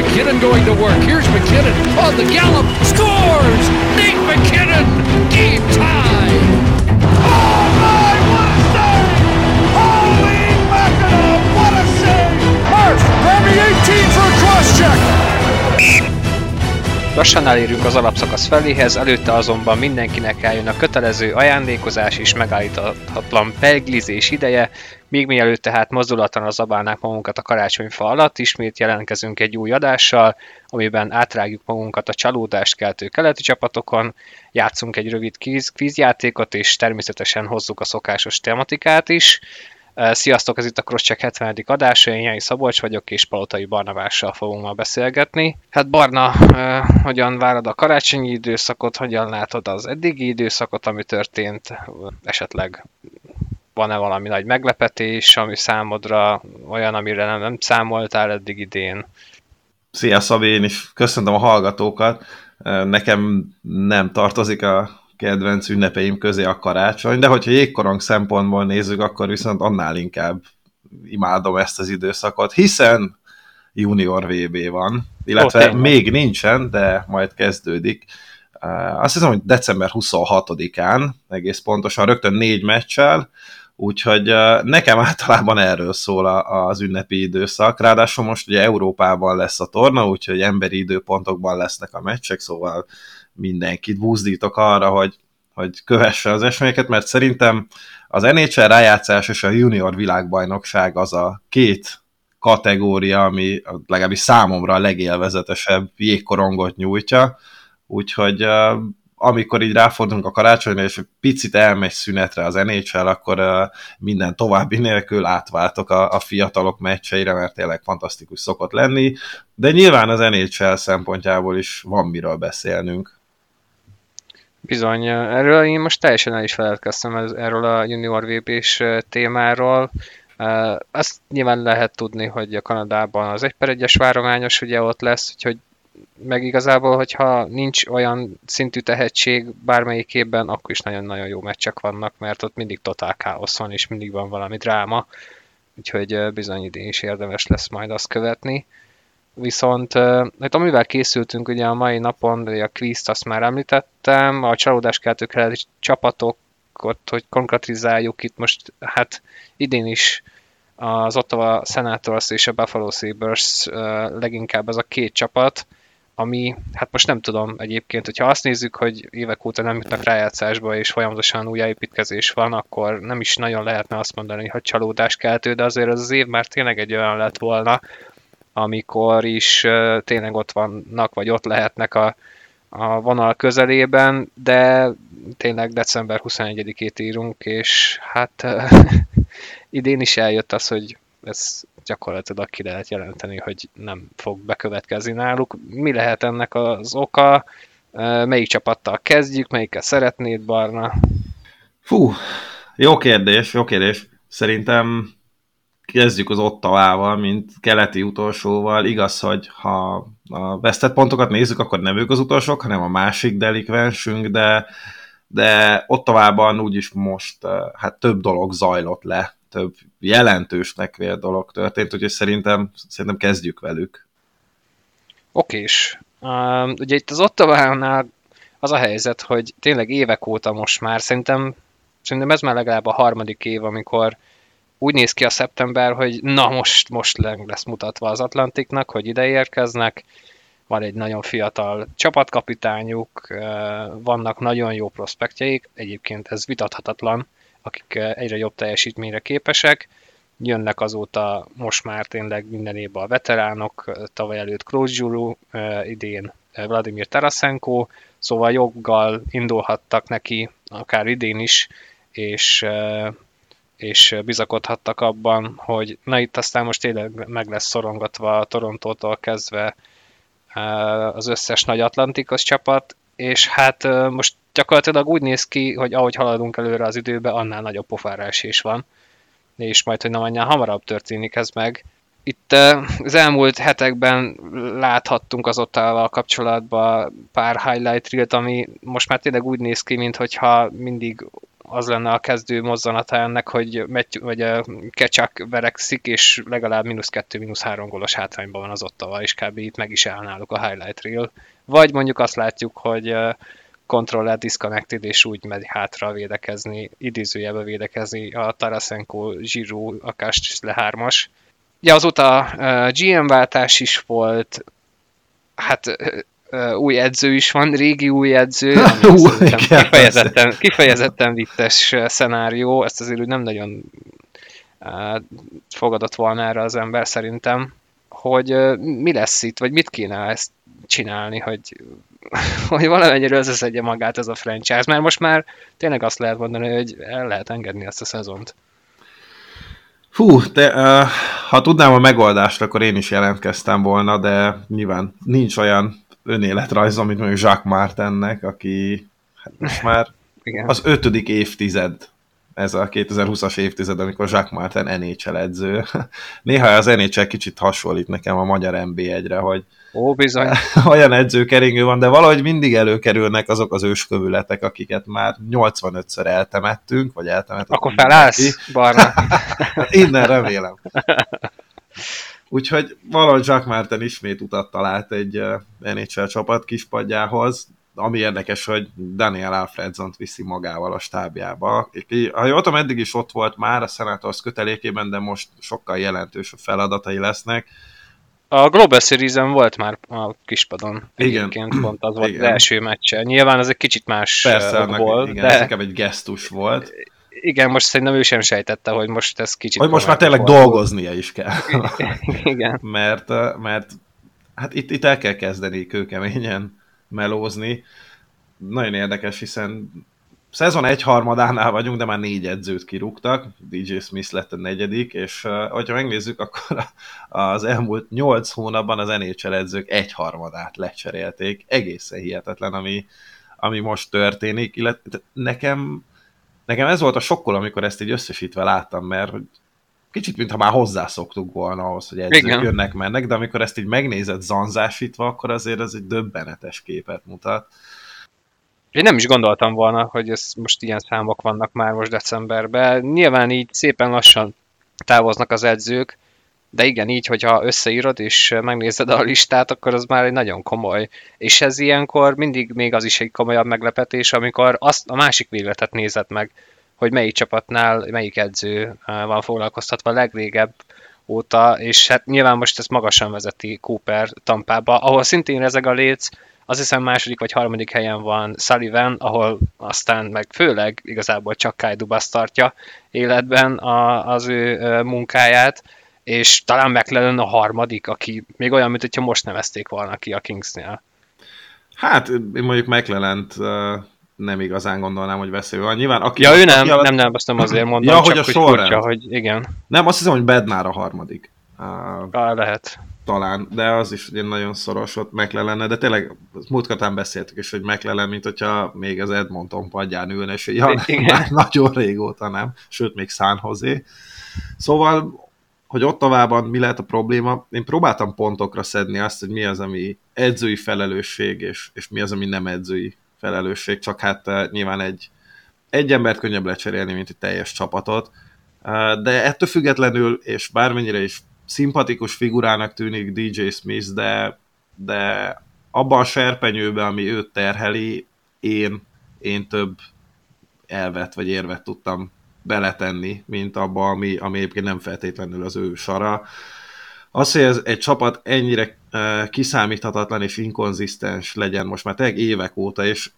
McKinnon going to work. Here's McKinnon on the gallop. Scores! Nate McKinnon! Game tie! My, what a save! Holy mackerel, what a save! Murph, grab me 18 for a cross check! Lassan elérünk az alapszakasz feléhez, előtte azonban mindenkinek eljön a kötelező ajándékozás és megállíthatatlan pelglizés ideje, még mielőtt tehát mozdulatlanul zabálnák magunkat a karácsonyfa alatt, ismét jelentkezünk egy új adással, amiben átrágjuk magunkat a csalódást keltő keleti csapatokon, játszunk egy rövid kvízjátékot, és természetesen hozzuk a szokásos tematikát is. Sziasztok, ez itt a Crosscheck 70. adása, én Jani Szabolcs vagyok, és Palotai Barnavással fogunk ma beszélgetni. Hát Barna, hogyan várod a karácsonyi időszakot, hogyan látod az eddigi időszakot, ami történt, esetleg van-e valami nagy meglepetés, ami számodra olyan, amire nem, nem számoltál eddig idén? Szia Szabi, én is köszöntöm a hallgatókat. Nekem nem tartozik a kedvenc ünnepeim közé a karácsony, de hogyha jégkorong szempontból nézzük, akkor viszont annál inkább imádom ezt az időszakot, hiszen junior VB van, illetve oh, még nincsen, de majd kezdődik. Azt hiszem, hogy december 26-án, egész pontosan, rögtön négy meccsel, úgyhogy nekem általában erről szól az ünnepi időszak, ráadásul most ugye Európában lesz a torna, úgyhogy emberi időpontokban lesznek a meccsek, szóval mindenkit buzdítok arra, hogy, hogy kövesse az eseményeket, mert szerintem az NHL rájátszás és a junior világbajnokság az a két kategória, ami legalábbis számomra a legélvezetesebb jégkorongot nyújtja, úgyhogy amikor így ráfordulunk a karácsonyra, és picit elmegy szünetre az NHL, akkor minden további nélkül átváltok a, a fiatalok meccseire, mert tényleg fantasztikus szokott lenni, de nyilván az NHL szempontjából is van miről beszélnünk. Bizony, erről én most teljesen el is feledkeztem erről a junior VB-s témáról. Azt nyilván lehet tudni, hogy a Kanadában az 1 per 1-es várományos ugye ott lesz, úgyhogy meg igazából, hogyha nincs olyan szintű tehetség bármelyik évben, akkor is nagyon-nagyon jó meccsek vannak, mert ott mindig totál káosz van, és mindig van valami dráma, úgyhogy bizony idén is érdemes lesz majd azt követni. Viszont hát amivel készültünk ugye a mai napon, a quiz azt már említettem, a csalódáskeltő keleti csapatokat, hogy konkretizáljuk itt most, hát idén is az Ottawa Senators és a Buffalo Sabres leginkább ez a két csapat, ami, hát most nem tudom egyébként, hogyha azt nézzük, hogy évek óta nem jutnak rájátszásba, és folyamatosan újjáépítkezés van, akkor nem is nagyon lehetne azt mondani, hogy csalódás keltő, de azért az az év már tényleg egy olyan lett volna, amikor is tényleg ott vannak, vagy ott lehetnek a, a vonal közelében, de tényleg december 21-ét írunk, és hát idén is eljött az, hogy ez gyakorlatilag ki lehet jelenteni, hogy nem fog bekövetkezni náluk. Mi lehet ennek az oka? Melyik csapattal kezdjük, melyikkel szeretnéd, Barna? Fú, jó kérdés, jó kérdés. Szerintem kezdjük az Ottavával, mint keleti utolsóval. Igaz, hogy ha a vesztett pontokat nézzük, akkor nem ők az utolsók, hanem a másik delikvensünk, de, de Ottavában úgyis most hát több dolog zajlott le, több jelentősnek vélt dolog történt, úgyhogy szerintem, szerintem kezdjük velük. Okés. Uh, ugye itt az Ottavánál az a helyzet, hogy tényleg évek óta most már, szerintem, szerintem ez már legalább a harmadik év, amikor úgy néz ki a szeptember, hogy na most, most lesz mutatva az Atlantiknak, hogy ide érkeznek, van egy nagyon fiatal csapatkapitányuk, vannak nagyon jó prospektjeik, egyébként ez vitathatatlan, akik egyre jobb teljesítményre képesek, jönnek azóta most már tényleg minden évben a veteránok, tavaly előtt Claude Giroux, idén Vladimir Tarasenko, szóval joggal indulhattak neki, akár idén is, és és bizakodhattak abban, hogy na itt aztán most tényleg meg lesz szorongatva a Torontótól kezdve az összes nagy Atlantikus csapat, és hát most gyakorlatilag úgy néz ki, hogy ahogy haladunk előre az időbe, annál nagyobb pofárás is van, és majd, hogy nem annál hamarabb történik ez meg. Itt az elmúlt hetekben láthattunk az ottával kapcsolatban pár highlight reelt, ami most már tényleg úgy néz ki, mintha mindig az lenne a kezdő mozzanata ennek, hogy, megy, vagy a Kecsák verekszik, és legalább mínusz kettő, mínusz három gólos hátrányban van az ottava, és kb. itt meg is áll a highlight reel. Vagy mondjuk azt látjuk, hogy controller disconnected, és úgy megy hátra védekezni, idézőjelbe védekezni a Tarasenko, Giroud, akár le hármas. Ja, azóta uh, GM váltás is volt, hát uh, új edző is van, régi új edző, ami kifejezetten, kifejezetten vittes szenárió, ezt azért úgy nem nagyon uh, fogadott volna erre az ember szerintem, hogy mi lesz itt, vagy mit kéne ezt csinálni, hogy, hogy valamennyire összeszedje magát ez a franchise, mert most már tényleg azt lehet mondani, hogy el lehet engedni ezt a szezont. Hú, de uh, ha tudnám a megoldást, akkor én is jelentkeztem volna, de nyilván nincs olyan önéletrajz, amit mondjuk Jacques Martinnek, aki hát most már Igen. az ötödik évtized ez a 2020-as évtized, amikor Jacques Martin NHL edző. Néha az NHL kicsit hasonlít nekem a magyar NB1-re, hogy Ó, bizony. olyan edzőkeringő van, de valahogy mindig előkerülnek azok az őskövületek, akiket már 85-ször eltemettünk, vagy eltemettünk. Akkor felállsz, Barna? Innen remélem. Úgyhogy valahogy Jacques Martin ismét utat talált egy NHL csapat kispadjához, ami érdekes, hogy Daniel Alfredson viszi magával a stábjába. Ha jól tudom, eddig is ott volt már a Senators kötelékében, de most sokkal jelentősebb feladatai lesznek. A Global series volt már a kispadon. Igen. Egyébként pont az volt igen. az első meccse. Nyilván az egy kicsit más Persze, volt. Igen, de... ez egy gesztus volt. Igen, most szerintem ő sem sejtette, hogy most ez kicsit... Hogy most már tényleg volt. dolgoznia is kell. igen. mert, mert hát itt, itt el kell kezdeni kőkeményen melózni. Nagyon érdekes, hiszen szezon egy harmadánál vagyunk, de már négy edzőt kirúgtak, DJ Smith lett a negyedik, és uh, hogyha megnézzük, akkor az elmúlt nyolc hónapban az NHL edzők egy harmadát lecserélték. Egészen hihetetlen, ami, ami most történik, illetve nekem, nekem ez volt a sokkol, amikor ezt így összesítve láttam, mert kicsit, mintha már hozzászoktuk volna ahhoz, hogy edzők Igen. jönnek, mennek, de amikor ezt így megnézed zanzásítva, akkor azért ez egy döbbenetes képet mutat. Én nem is gondoltam volna, hogy ez most ilyen számok vannak már most decemberben. Nyilván így szépen lassan távoznak az edzők, de igen, így, hogyha összeírod és megnézed a listát, akkor az már egy nagyon komoly. És ez ilyenkor mindig még az is egy komolyabb meglepetés, amikor azt a másik végletet nézed meg, hogy melyik csapatnál melyik edző eh, van foglalkoztatva legrégebb óta, és hát nyilván most ezt magasan vezeti Cooper Tampába, ahol szintén ezek a léc, azt hiszem második vagy harmadik helyen van Sullivan, ahol aztán meg főleg igazából csak Kai Dubas tartja életben a, az ő munkáját, és talán McLaren a harmadik, aki még olyan, mint hogyha most nevezték volna ki a Kingsnél. Hát, én mondjuk mclaren nem igazán gondolnám, hogy veszély van. Nyilván, aki, ja, ő nem, aki nem, nem, azt nem azért mondom, ja, csak hogy, a hogy furcsa, hogy igen. Nem, azt hiszem, hogy Bednár a harmadik. Uh, ah, lehet. Talán, de az is ugye nagyon szoros ott McLaren, de tényleg múltkatán beszéltük is, hogy McLaren, mint hogyha még az Edmonton padján ülne, és ja, már nagyon régóta nem, sőt még San Jose. Szóval, hogy ott továbban mi lehet a probléma, én próbáltam pontokra szedni azt, hogy mi az, ami edzői felelősség, és, és mi az, ami nem edzői felelősség, csak hát uh, nyilván egy, egy embert könnyebb lecserélni, mint egy teljes csapatot. Uh, de ettől függetlenül, és bármennyire is szimpatikus figurának tűnik DJ Smith, de, de abban a serpenyőben, ami őt terheli, én, én több elvet vagy érvet tudtam beletenni, mint abba, ami, ami egyébként nem feltétlenül az ő sara. Az, hogy ez egy csapat ennyire uh, kiszámíthatatlan és inkonzisztens legyen most már tényleg évek óta, és,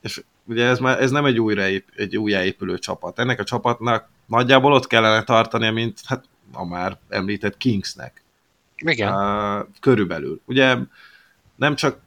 és ugye ez, már, ez nem egy, újraép, egy újjáépülő csapat. Ennek a csapatnak nagyjából ott kellene tartania, mint hát a már említett Kingsnek. Igen. Uh, körülbelül. Ugye nem csak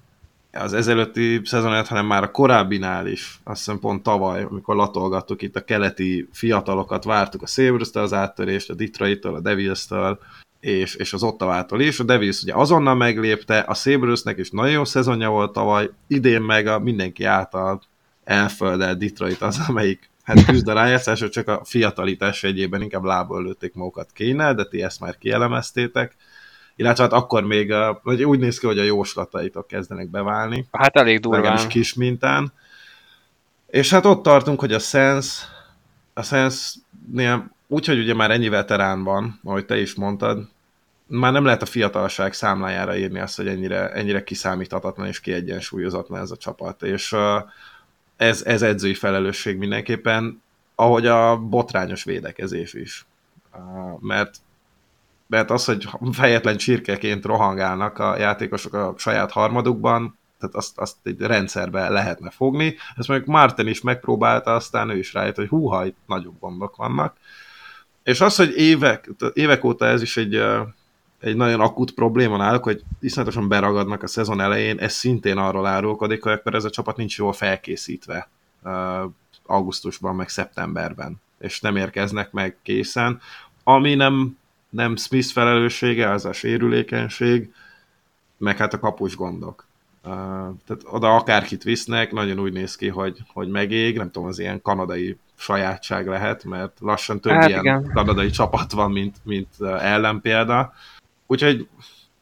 az ezelőtti szezon hanem már a korábbinál is, azt hiszem pont tavaly, amikor latolgattuk itt a keleti fiatalokat, vártuk a sabres az áttörést, a Detroit-től, a Devils-től, és, és az Ottavától is. A Devils ugye azonnal meglépte, a Sabresnek is nagyon jó szezonja volt tavaly, idén meg a mindenki által elföldelt Detroit az, amelyik hát küzd a rájátszásra, csak a fiatalitás egyében inkább lából lőtték magukat kéne, de ti ezt már kielemeztétek. Illetve hát akkor még, vagy úgy néz ki, hogy a jóslataitok kezdenek beválni. Hát elég durván. is kis mintán. És hát ott tartunk, hogy a Sens a Sainz-nél úgy, hogy ugye már ennyi veterán van, ahogy te is mondtad, már nem lehet a fiatalság számlájára írni azt, hogy ennyire, ennyire kiszámíthatatlan és kiegyensúlyozatlan ez a csapat, és ez, ez edzői felelősség mindenképpen, ahogy a botrányos védekezés is. Mert mert az, hogy fejetlen csirkeként rohangálnak a játékosok a saját harmadukban, tehát azt, azt egy rendszerbe lehetne fogni. Ezt mondjuk Martin is megpróbálta, aztán ő is rájött, hogy húha, itt nagyobb gondok vannak. És az, hogy évek, évek óta ez is egy, egy nagyon akut probléma náluk, hogy iszonyatosan beragadnak a szezon elején, ez szintén arról árulkodik, hogy akkor ez a csapat nincs jól felkészítve augusztusban, meg szeptemberben, és nem érkeznek meg készen, ami nem, nem Smith felelőssége, az a sérülékenység, meg hát a kapus gondok. Uh, tehát oda akárkit visznek, nagyon úgy néz ki, hogy, hogy megég, nem tudom, az ilyen kanadai sajátság lehet, mert lassan több hát ilyen igen. kanadai csapat van, mint, mint ellenpélda. Úgyhogy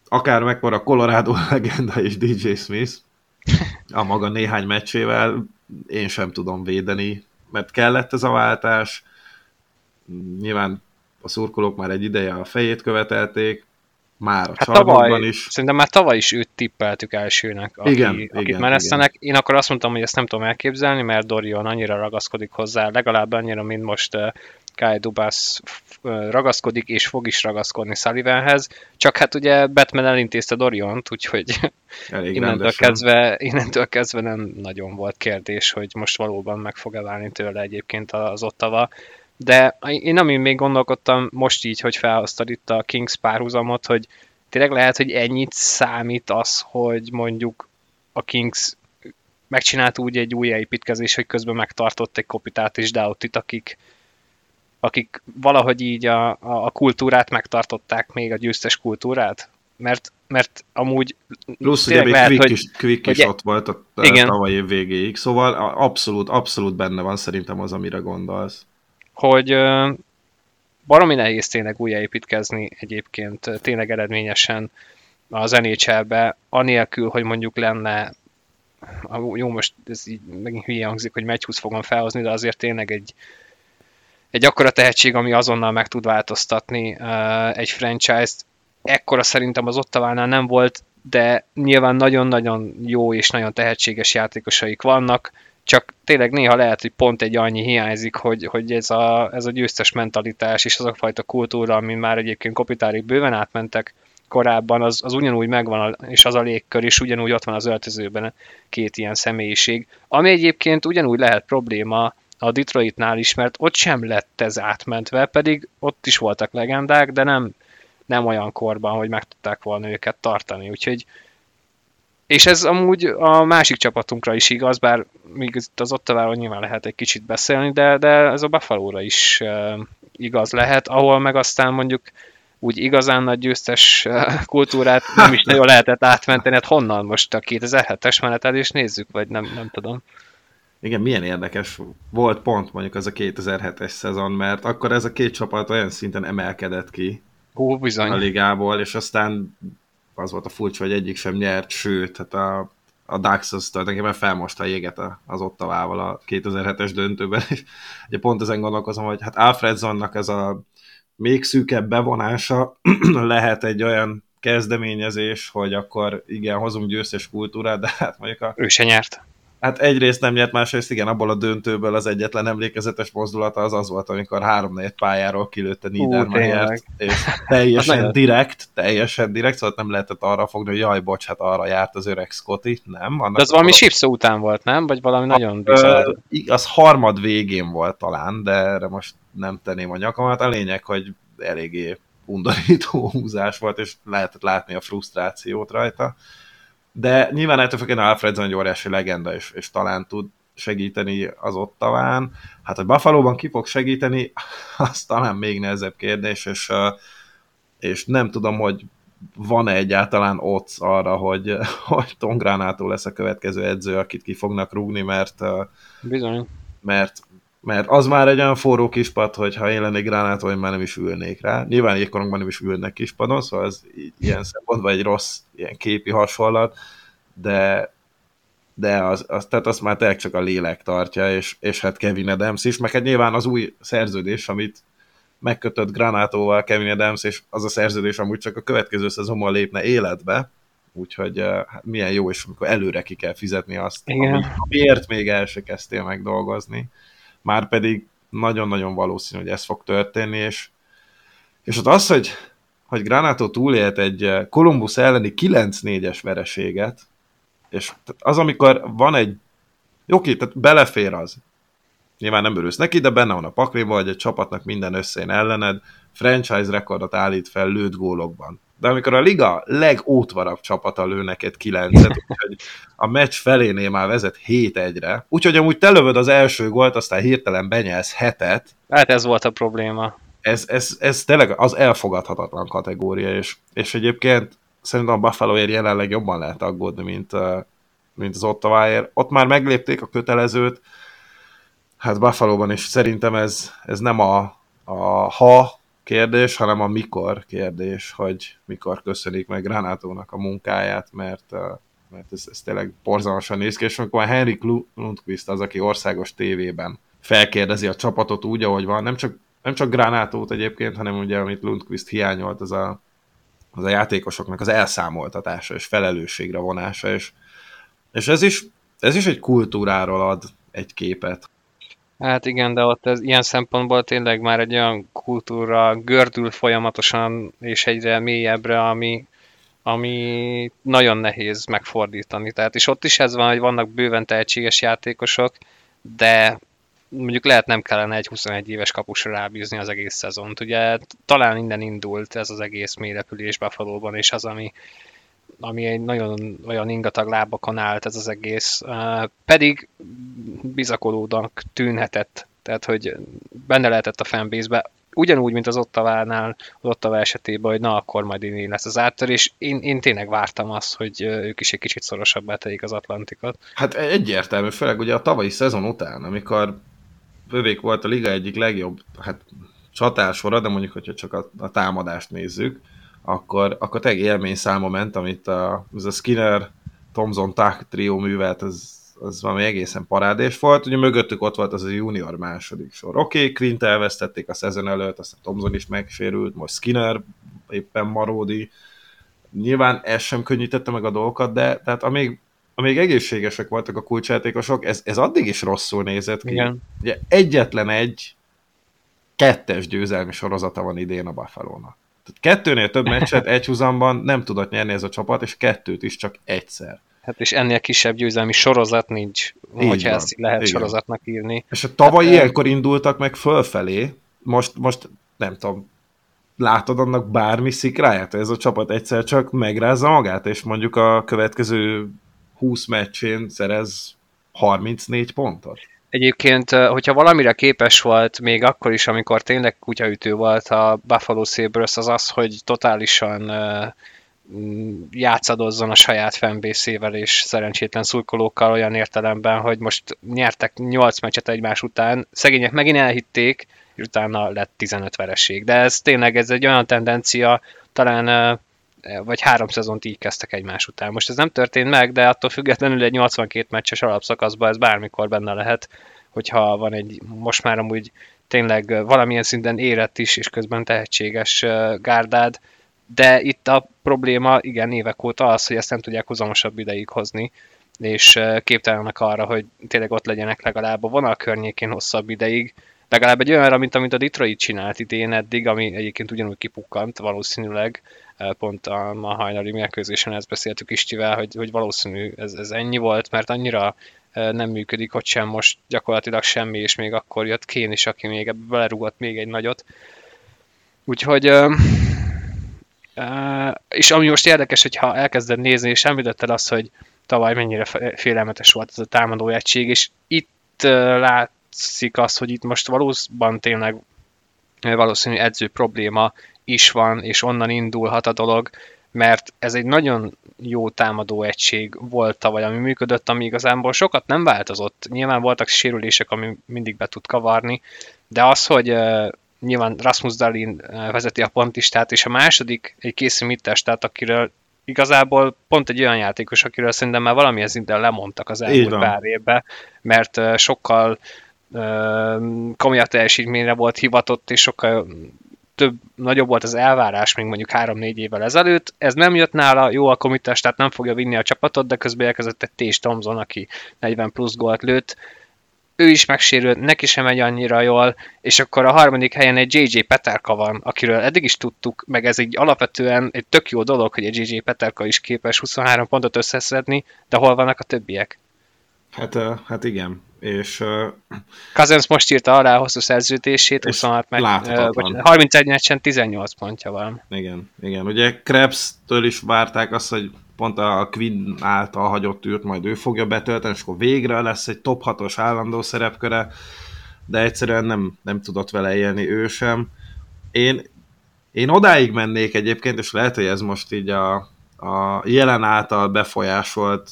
akár mekkora Colorado legenda és DJ Smith, a maga néhány meccsével én sem tudom védeni, mert kellett ez a váltás. Nyilván a szurkolók már egy ideje a fejét követelték, már a hát tavaly, is. Szerintem már tavaly is őt tippeltük elsőnek, aki, igen, akit igen, menesztenek. Igen. Én akkor azt mondtam, hogy ezt nem tudom elképzelni, mert Dorion annyira ragaszkodik hozzá, legalább annyira, mint most Kai Dubas ragaszkodik, és fog is ragaszkodni Sullivanhez. Csak hát ugye Batman elintézte Doriont, úgyhogy innentől kezdve, innentől kezdve nem nagyon volt kérdés, hogy most valóban meg fog-e válni tőle egyébként az Ottawa de én amin még gondolkodtam most így, hogy felhoztad itt a Kings párhuzamot, hogy tényleg lehet, hogy ennyit számít az, hogy mondjuk a Kings megcsinált úgy egy új építkezés, hogy közben megtartott egy kopitát és Dautit, akik, akik valahogy így a, a, a kultúrát megtartották még, a győztes kultúrát? Mert, mert amúgy Plusz ugye még lehet, Quick, hogy, is, Quick is ott volt a, igen. tavalyi év végéig, szóval abszolút, abszolút benne van szerintem az, amire gondolsz hogy baromi nehéz tényleg újjáépítkezni egyébként tényleg eredményesen az NHL-be, anélkül, hogy mondjuk lenne jó, most ez így megint hülye hangzik, hogy 20 fogom felhozni, de azért tényleg egy, egy akkora tehetség, ami azonnal meg tud változtatni uh, egy franchise-t. Ekkora szerintem az Ottavánál nem volt, de nyilván nagyon-nagyon jó és nagyon tehetséges játékosaik vannak, csak tényleg néha lehet, hogy pont egy annyi hiányzik, hogy, hogy ez, a, ez a győztes mentalitás és az a fajta kultúra, amin már egyébként kopitárik bőven átmentek korábban, az, az ugyanúgy megvan, és az a légkör is ugyanúgy ott van az öltözőben két ilyen személyiség, ami egyébként ugyanúgy lehet probléma a Detroitnál is, mert ott sem lett ez átmentve, pedig ott is voltak legendák, de nem, nem olyan korban, hogy meg tudták volna őket tartani, úgyhogy és ez amúgy a másik csapatunkra is igaz, bár még az Ottaváról nyilván lehet egy kicsit beszélni, de, de ez a buffalo is uh, igaz lehet, ahol meg aztán mondjuk úgy igazán nagy győztes kultúrát nem is nagyon lehetett átmenteni, hát honnan most a 2007-es menetelés nézzük, vagy nem, nem tudom. Igen, milyen érdekes volt pont mondjuk az a 2007-es szezon, mert akkor ez a két csapat olyan szinten emelkedett ki Hú, bizony. a ligából, és aztán az volt a furcsa, hogy egyik sem nyert, sőt, hát a, a Dax az tulajdonképpen felmosta a jéget az Ottavával a 2007-es döntőben, és ugye pont ezen gondolkozom, hogy hát Alfredsonnak ez a még szűkebb bevonása lehet egy olyan kezdeményezés, hogy akkor igen, hozunk győztes kultúrát, de hát mondjuk a... Ő se nyert. Hát egyrészt nem nyert, másrészt igen, abból a döntőből az egyetlen emlékezetes mozdulata az az volt, amikor három pályáról kilőtte Niedermayert, és teljesen direkt, teljesen direkt, szóval nem lehetett arra fogni, hogy jaj, bocs, hát arra járt az öreg Scotty, nem? Annak De az valami sipszó után volt, nem? Vagy valami a, nagyon bizarr? Az harmad végén volt talán, de erre most nem tenném a nyakamat. A lényeg, hogy eléggé undorító húzás volt, és lehetett látni a frusztrációt rajta de nyilván ettől függően Alfredson egy óriási legenda, és, és talán tud segíteni az ottaván. Hát, hogy Buffalo-ban ki fog segíteni, az talán még nehezebb kérdés, és, és nem tudom, hogy van-e egyáltalán ott arra, hogy, hogy Tom Granától lesz a következő edző, akit ki fognak rúgni, mert, Bizony. mert mert az már egy olyan forró kispad, hogy ha én lennék gránától, én már nem is ülnék rá. Nyilván jégkorongban nem is ülnek kispadon, szóval ez ilyen szempontból egy rossz ilyen képi hasonlat, de de az, az, tehát azt már tényleg csak a lélek tartja, és, és hát Kevin Adams is, meg hát nyilván az új szerződés, amit megkötött Granátóval Kevin Adams, és az a szerződés amúgy csak a következő szezonban lépne életbe, úgyhogy hát milyen jó, és amikor előre ki kell fizetni azt, Igen. miért még el se kezdtél meg dolgozni. Már pedig nagyon-nagyon valószínű, hogy ez fog történni, és, és ott az, hogy, hogy Granato túlélt egy Columbus elleni 9-4-es vereséget, és az, amikor van egy oké, tehát belefér az, nyilván nem örülsz neki, de benne van a pakliba, hogy egy csapatnak minden összén ellened, franchise rekordot állít fel lőtt gólokban. De amikor a liga legótvarabb csapata lő neked kilencet, úgyhogy a meccs felénél már vezet 7-1-re, úgyhogy amúgy te lövöd az első gólt, aztán hirtelen benyelsz hetet. Hát ez volt a probléma. Ez, ez, ez tényleg az elfogadhatatlan kategória, és, és egyébként szerintem a Buffaloért jelenleg jobban lehet aggódni, mint, mint az Ottawaért. Ott már meglépték a kötelezőt, hát Buffalo-ban is szerintem ez, ez nem a, a ha kérdés, hanem a mikor kérdés, hogy mikor köszönik meg Granátónak a munkáját, mert, mert ez, ez tényleg borzalmasan néz ki, és amikor Henrik Lundqvist az, aki országos tévében felkérdezi a csapatot úgy, ahogy van, nem csak, nem csak Granátót egyébként, hanem ugye, amit Lundqvist hiányolt, az a, az a játékosoknak az elszámoltatása és felelősségre vonása, és, és ez, is, ez is egy kultúráról ad egy képet, Hát igen, de ott ez ilyen szempontból tényleg már egy olyan kultúra gördül folyamatosan és egyre mélyebbre, ami, ami nagyon nehéz megfordítani. Tehát, és ott is ez van, hogy vannak bőven tehetséges játékosok, de mondjuk lehet nem kellene egy 21 éves kapusra rábízni az egész szezont. Ugye talán innen indult ez az egész mélyrepülés Buffalo-ban, és az, ami, ami egy nagyon olyan ingatag lábakon állt ez az egész, pedig bizakodónak tűnhetett, tehát hogy benne lehetett a fanbase-be, ugyanúgy, mint az Ottavánál, az Ottava esetében, hogy na, akkor majd én lesz az áttörés. Én, én tényleg vártam azt, hogy ők is egy kicsit szorosabbá tegyék az Atlantikot. Hát egyértelmű, főleg ugye a tavalyi szezon után, amikor Bövék volt a liga egyik legjobb hát, csatásora, de mondjuk, hogyha csak a, a támadást nézzük, akkor, akkor tényleg élmény száma ment, amit a, az a Skinner, Thomson, Tuck trió művelt, az, az valami egészen parádés volt. Ugye mögöttük ott volt az a junior második sor. Oké, okay, Quint elvesztették a szezon előtt, aztán Thomson is megsérült, most Skinner éppen maródi. Nyilván ez sem könnyítette meg a dolgokat, de tehát amíg, amíg egészségesek voltak a kulcsjátékosok, ez, ez addig is rosszul nézett ki. Igen. Ugye egyetlen egy kettes győzelmi sorozata van idén a Buffalo-nak. Kettőnél több meccset egy húzamban nem tudott nyerni ez a csapat, és kettőt is csak egyszer. Hát és ennél kisebb győzelmi sorozat nincs, Így hogyha van. ezt lehet Igen. sorozatnak írni. És a tavaly hát, ilyenkor indultak meg fölfelé, most, most nem tudom, látod annak bármi szikráját? Ez a csapat egyszer csak megrázza magát, és mondjuk a következő 20 meccsén szerez 34 pontot? Egyébként, hogyha valamire képes volt még akkor is, amikor tényleg kutyaütő volt a Buffalo Sabres, az az, hogy totálisan játszadozzon a saját fanbase és szerencsétlen szurkolókkal olyan értelemben, hogy most nyertek 8 meccset egymás után, szegények megint elhitték, és utána lett 15 vereség. De ez tényleg ez egy olyan tendencia, talán vagy három szezont így kezdtek egymás után. Most ez nem történt meg, de attól függetlenül egy 82 meccses alapszakaszban ez bármikor benne lehet, hogyha van egy most már amúgy tényleg valamilyen szinten érett is, és közben tehetséges gárdád, de itt a probléma, igen, évek óta az, hogy ezt nem tudják hozamosabb ideig hozni, és képtelenek arra, hogy tényleg ott legyenek legalább a vonal környékén hosszabb ideig, legalább egy olyanra, mint amit a Detroit csinált idén eddig, ami egyébként ugyanúgy kipukkant valószínűleg, pont a, a hajnali mérkőzésen ezt beszéltük Istivel, hogy, hogy valószínű ez, ez ennyi volt, mert annyira nem működik hogy sem most gyakorlatilag semmi, és még akkor jött Kén is, aki még ebbe belerugott még egy nagyot. Úgyhogy és ami most érdekes, hogyha elkezded nézni, és említetted azt, hogy tavaly mennyire félelmetes volt ez a támadó egység, és itt látszik az, hogy itt most valószínűleg tényleg valószínű edző probléma is van, és onnan indulhat a dolog, mert ez egy nagyon jó támadó egység volt tavaly, ami működött, ami igazából sokat nem változott. Nyilván voltak sérülések, ami mindig be tud kavarni, de az, hogy uh, nyilván Rasmus Dalin vezeti a pontistát, és a második egy Casey Mittest, tehát akiről igazából pont egy olyan játékos, akiről szerintem már valamilyen szinten lemondtak az elmúlt pár évben, mert sokkal komolyabb teljesítményre volt hivatott, és sokkal több, nagyobb volt az elvárás, még mondjuk 3-4 évvel ezelőtt. Ez nem jött nála, jó a komitás, tehát nem fogja vinni a csapatot, de közben elkezdett egy T. Thompson, aki 40 plusz gólt lőtt. Ő is megsérült, neki sem megy annyira jól, és akkor a harmadik helyen egy JJ Peterka van, akiről eddig is tudtuk, meg ez egy alapvetően egy tök jó dolog, hogy egy JJ Peterka is képes 23 pontot összeszedni, de hol vannak a többiek? Hát, hát igen, és... Cousins most írta alá a hosszú szerződését, 26 meg, uh, 31 meccsen 18 pontja van. Igen, igen. Ugye Krebs-től is várták azt, hogy pont a Quinn által hagyott űrt majd ő fogja betölteni, és akkor végre lesz egy top 6-os állandó szerepköre, de egyszerűen nem, nem tudott vele élni ő sem. Én, én odáig mennék egyébként, és lehet, hogy ez most így a, a jelen által befolyásolt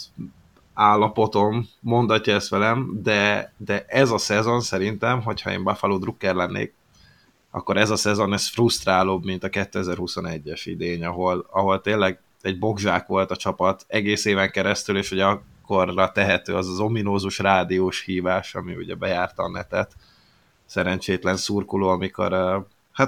állapotom mondatja ezt velem, de, de ez a szezon szerintem, hogyha én Buffalo Drucker lennék, akkor ez a szezon ez frusztrálóbb, mint a 2021-es idény, ahol, ahol tényleg egy bokzsák volt a csapat egész éven keresztül, és ugye akkorra tehető az az ominózus rádiós hívás, ami ugye bejárta a netet, szerencsétlen szurkoló, amikor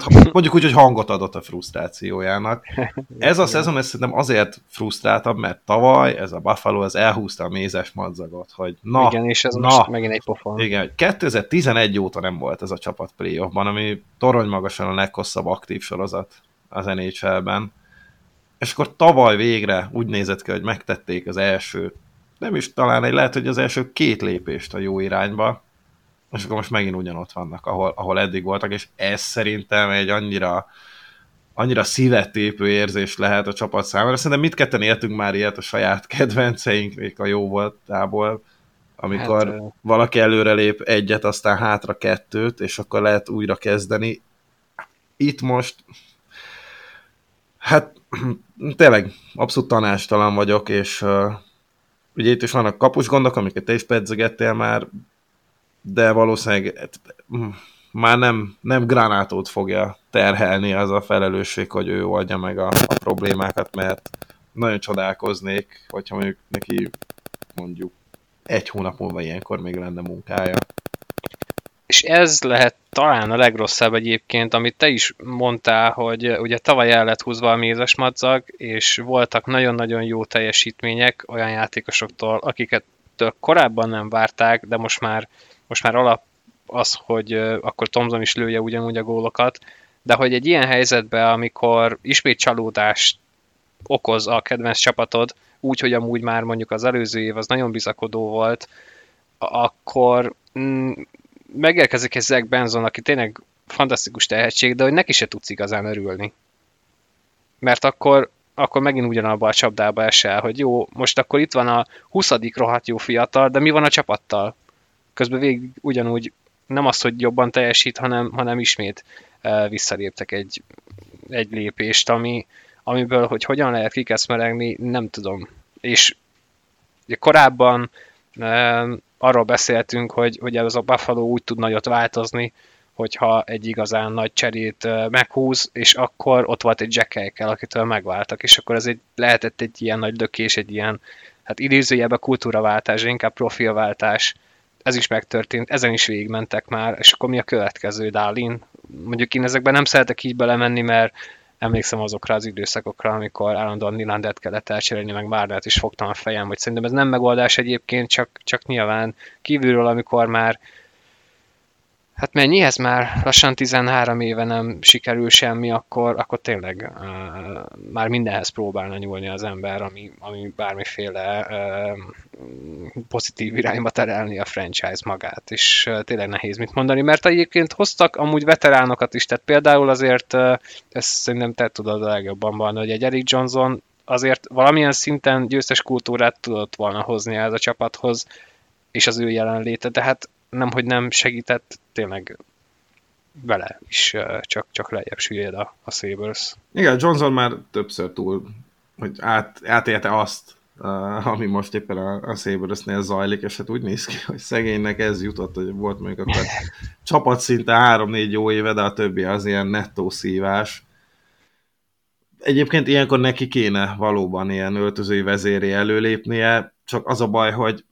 Hát mondjuk úgy, hogy hangot adott a frusztrációjának. Ez a szezon ez szerintem azért frusztráltabb, mert tavaly ez a Buffalo az elhúzta a mézes madzagot, hogy na, Igen, és ez na, most megint egy pofon. Igen, 2011 óta nem volt ez a csapat playoffban, ami torony magasan a leghosszabb aktív sorozat az NHL-ben. És akkor tavaly végre úgy nézett ki, hogy megtették az első, nem is talán egy lehet, hogy az első két lépést a jó irányba, és akkor most megint ugyanott vannak, ahol, ahol eddig voltak, és ez szerintem egy annyira annyira szívettépő érzés lehet a csapat számára. Szerintem mit ketten éltünk már ilyet a saját kedvenceink, a jó voltából, amikor hát, valaki előrelép egyet, aztán hátra kettőt, és akkor lehet újra kezdeni. Itt most hát tényleg abszolút tanástalan vagyok, és uh, ugye itt is vannak kapus gondok, amiket te is pedzegettél már, de valószínűleg hát, hm, már nem, nem granátót fogja terhelni az a felelősség, hogy ő oldja meg a, a problémákat, mert nagyon csodálkoznék, hogyha mondjuk neki mondjuk egy hónap múlva ilyenkor még lenne munkája. És ez lehet talán a legrosszabb egyébként, amit te is mondtál, hogy ugye tavaly el lett húzva a mézes madzag, és voltak nagyon-nagyon jó teljesítmények olyan játékosoktól, akiket korábban nem várták, de most már most már alap az, hogy akkor Tomzon is lője ugyanúgy a gólokat, de hogy egy ilyen helyzetben, amikor ismét csalódást okoz a kedvenc csapatod, úgy, hogy amúgy már mondjuk az előző év az nagyon bizakodó volt, akkor mm, megérkezik egy Zach Benson, aki tényleg fantasztikus tehetség, de hogy neki se tudsz igazán örülni. Mert akkor, akkor megint ugyanabba a csapdába esel, hogy jó, most akkor itt van a 20. rohadt jó fiatal, de mi van a csapattal? Közben végig ugyanúgy nem az, hogy jobban teljesít, hanem, hanem ismét uh, visszaléptek egy, egy lépést, ami, amiből, hogy hogyan lehet kikeszmeregni, nem tudom. És korábban uh, arról beszéltünk, hogy, hogy ez a Buffalo úgy tud nagyot változni, hogyha egy igazán nagy cserét uh, meghúz, és akkor ott volt egy Jack akitől megváltak, és akkor ez egy, lehetett egy ilyen nagy lökés, egy ilyen, hát idézőjelben kultúraváltás, inkább profilváltás, ez is megtörtént, ezen is végigmentek már, és akkor mi a következő, Dálin? Mondjuk én ezekben nem szeretek így belemenni, mert emlékszem azokra az időszakokra, amikor állandóan Nilandert kellett elcserélni, meg Bárnát is fogtam a fejem, hogy szerintem ez nem megoldás egyébként, csak, csak nyilván kívülről, amikor már Hát mennyihez már? Lassan 13 éve nem sikerül semmi, akkor, akkor tényleg uh, már mindenhez próbálna nyúlni az ember, ami, ami bármiféle uh, pozitív irányba terelni a franchise magát, és uh, tényleg nehéz mit mondani, mert egyébként hoztak amúgy veteránokat is, tehát például azért, uh, ezt szerintem te tudod a legjobban van, hogy egy Eric Johnson azért valamilyen szinten győztes kultúrát tudott volna hozni ez a csapathoz, és az ő jelenléte, de hát nem, hogy nem segített, tényleg vele is csak, csak lejjebb süllyed a, a Sabres. Igen, Johnson már többször túl, hogy át, átélte azt, uh, ami most éppen a, a Sabresnél zajlik, és hát úgy néz ki, hogy szegénynek ez jutott, hogy volt mondjuk akkor csapat szinte 3-4 jó éve, de a többi az ilyen nettó szívás. egyébként ilyenkor neki kéne valóban ilyen öltözői vezéré előlépnie, csak az a baj, hogy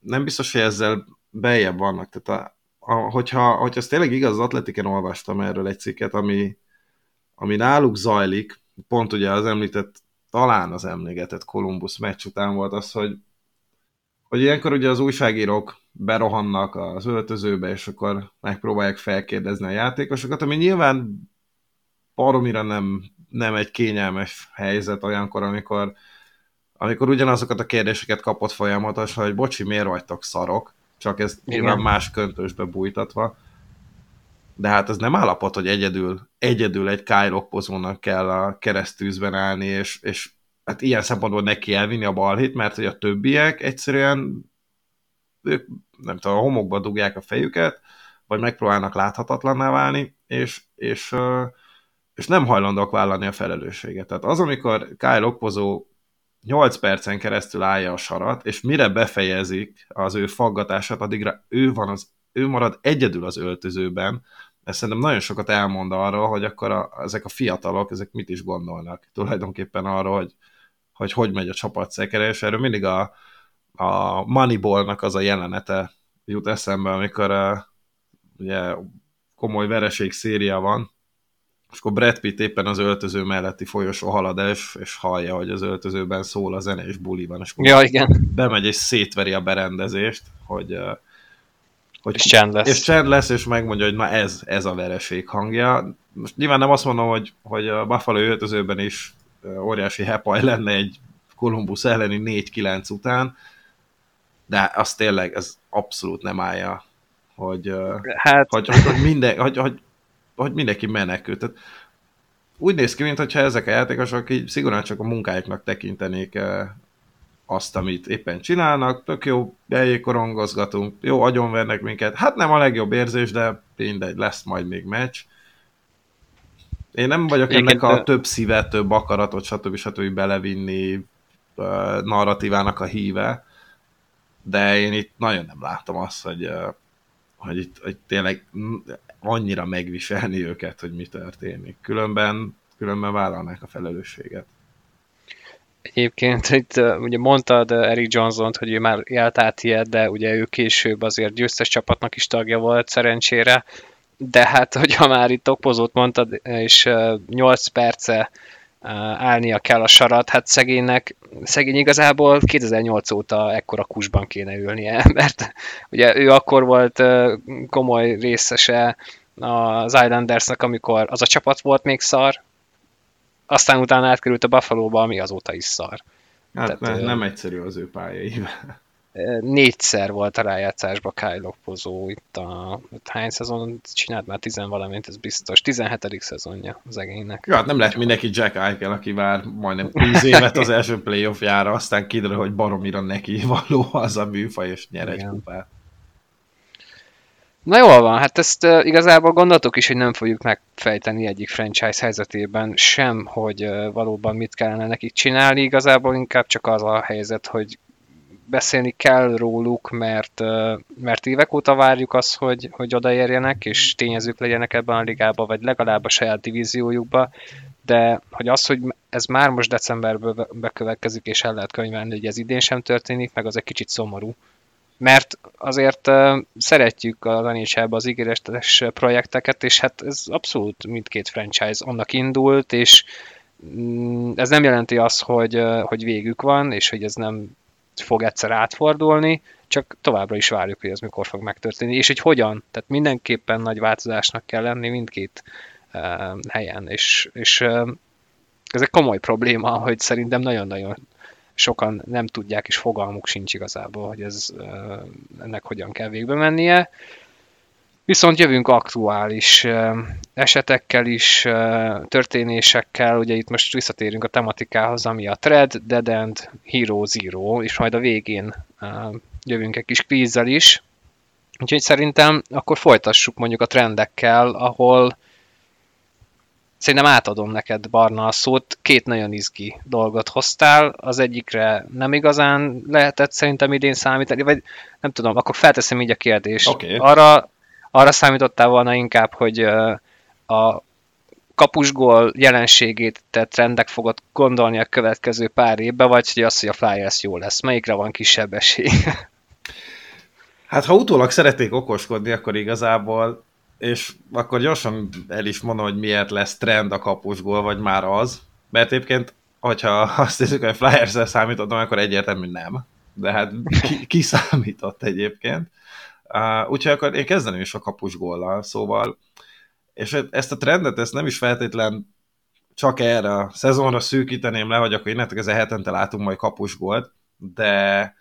nem biztos, hogy ezzel beljebb vannak. Tehát a, a, hogyha, hogyha ez tényleg igaz, az Atletiken olvastam erről egy cikket, ami, ami náluk zajlik, pont ugye az említett, talán az emlégetett Columbus meccs után volt az, hogy, hogy ilyenkor ugye az újságírók berohannak az öltözőbe, és akkor megpróbálják felkérdezni a játékosokat, ami nyilván baromira nem, nem egy kényelmes helyzet olyankor, amikor, amikor ugyanazokat a kérdéseket kapott folyamatosan, hogy bocsi, miért vagytok szarok, csak ez Igen. nyilván más köntösbe bújtatva. De hát ez nem állapot, hogy egyedül, egyedül egy Kyle kell a keresztűzben állni, és, és hát ilyen szempontból neki elvinni a balhét, mert hogy a többiek egyszerűen ők nem tudom, a homokba dugják a fejüket, vagy megpróbálnak láthatatlanná válni, és, és, és nem hajlandók vállalni a felelősséget. Tehát az, amikor Kyle Okpozó 8 percen keresztül állja a sarat, és mire befejezik az ő faggatását, addigra ő, van az, ő marad egyedül az öltözőben, ez szerintem nagyon sokat elmond arról, hogy akkor a, ezek a fiatalok, ezek mit is gondolnak. Tulajdonképpen arról, hogy hogy, hogy megy a csapatszekerés. Erről mindig a, a Moneyballnak az a jelenete jut eszembe, amikor uh, ugye komoly vereség széria van, és akkor Brad Pitt éppen az öltöző melletti folyosó halad el, és, és hallja, hogy az öltözőben szól a zene, és buli van, és akkor ja, igen. bemegy és szétveri a berendezést, hogy, hogy és csend lesz. És csend lesz, és megmondja, hogy na ez, ez a vereség hangja. Most nyilván nem azt mondom, hogy, hogy a Buffalo öltözőben is óriási hepaj lenne egy Columbus elleni 4-9 után, de az tényleg, ez abszolút nem állja, hogy, hát... hogy, hogy, minden, hogy, hogy, hogy mindenki menekül. Tehát úgy néz ki, mintha ezek a játékosok így szigorúan csak a munkájuknak tekintenék azt, amit éppen csinálnak, tök jó, korongozgatunk, jó, agyonvernek minket, hát nem a legjobb érzés, de mindegy, lesz majd még meccs. Én nem vagyok Egyébként, ennek a több szívet, több akaratot, stb. stb. belevinni uh, narratívának a híve, de én itt nagyon nem látom azt, hogy, uh, hogy itt hogy tényleg annyira megviselni őket, hogy mi történik. Különben, különben vállalnák a felelősséget. Egyébként itt ugye mondtad Eric johnson hogy ő már élt át ilyet, de ugye ő később azért győztes csapatnak is tagja volt szerencsére, de hát, hogyha már itt okpozót mondtad, és 8 perce állnia kell a sarat, hát szegénynek, szegény igazából 2008 óta ekkora kusban kéne ülnie, mert ugye ő akkor volt komoly részese az Islandersnek, amikor az a csapat volt még szar, aztán utána átkerült a Buffalo-ba, ami azóta is szar. Hát Tehát, nem, nem egyszerű az ő pályaival négyszer volt a rájátszásba Kyle Pozó itt a hány szezon csinált már tizenvalamint, ez biztos. 17. szezonja az egénynek. Ja, hát nem lehet mindenki Jack Eichel, aki vár majdnem 10 évet az első playoffjára, aztán kiderül, hogy baromira neki való az a műfaj, és nyer egy kupát. Na jól van, hát ezt uh, igazából gondoltuk is, hogy nem fogjuk megfejteni egyik franchise helyzetében sem, hogy uh, valóban mit kellene nekik csinálni, igazából inkább csak az a helyzet, hogy beszélni kell róluk, mert, mert évek óta várjuk azt, hogy, hogy odaérjenek, és tényezők legyenek ebben a ligában, vagy legalább a saját divíziójukba, de hogy az, hogy ez már most decemberből bekövetkezik, és el lehet könyvelni, hogy ez idén sem történik, meg az egy kicsit szomorú. Mert azért szeretjük az nhl az ígéretes projekteket, és hát ez abszolút mindkét franchise annak indult, és mm, ez nem jelenti azt, hogy, hogy végük van, és hogy ez nem fog egyszer átfordulni, csak továbbra is várjuk, hogy ez mikor fog megtörténni, és hogy hogyan. Tehát mindenképpen nagy változásnak kell lenni mindkét uh, helyen, és, és uh, ez egy komoly probléma, hogy szerintem nagyon-nagyon sokan nem tudják, és fogalmuk sincs igazából, hogy ez uh, ennek hogyan kell végbe mennie. Viszont jövünk aktuális esetekkel is, történésekkel, ugye itt most visszatérünk a tematikához, ami a Thread, Dead End, Hero Zero, és majd a végén jövünk egy kis kvízzel is. Úgyhogy szerintem akkor folytassuk mondjuk a trendekkel, ahol szerintem átadom neked, Barna, a szót. Két nagyon izgi dolgot hoztál, az egyikre nem igazán lehetett szerintem idén számítani, vagy nem tudom, akkor felteszem így a kérdést. Okay. Arra arra számítottál volna inkább, hogy a kapusgól jelenségét, tehát trendek fogod gondolni a következő pár évben, vagy hogy az, hogy a Flyers jó lesz? Melyikre van kisebb esély? Hát ha utólag szeretnék okoskodni, akkor igazából, és akkor gyorsan el is mondom, hogy miért lesz trend a kapusgól, vagy már az, mert egyébként, hogyha azt nézzük, hogy Flyers-el számítottam, akkor egyértelmű nem, de hát ki, ki számított egyébként. Úgyhogy akkor én kezdeném is a kapusgóllal, szóval és ezt a trendet, ezt nem is feltétlen csak erre a szezonra szűkíteném le, hogy akkor innentől ezzel hetente látunk majd kapusgolt, de,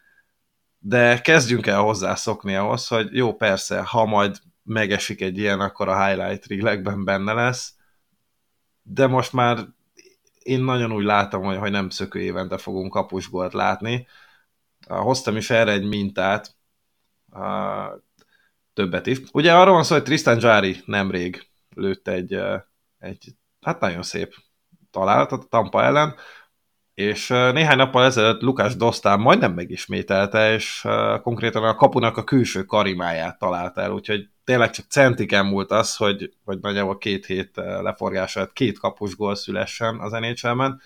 de kezdjünk el hozzászokni ahhoz, hogy jó, persze, ha majd megesik egy ilyen, akkor a highlight reelekben benne lesz, de most már én nagyon úgy látom, hogy, hogy nem szökő évente fogunk kapusgolt látni. Hoztam is erre egy mintát, többet is. Ugye arról van szó, hogy Tristan Jari nemrég lőtt egy, egy hát nagyon szép találatot a Tampa ellen, és néhány nappal ezelőtt Lukás Dostán majdnem megismételte, és konkrétan a kapunak a külső karimáját találta el, úgyhogy tényleg csak centiken múlt az, hogy, hogy nagyjából két hét leforgását két kapus gól szülessen az NHL-ben.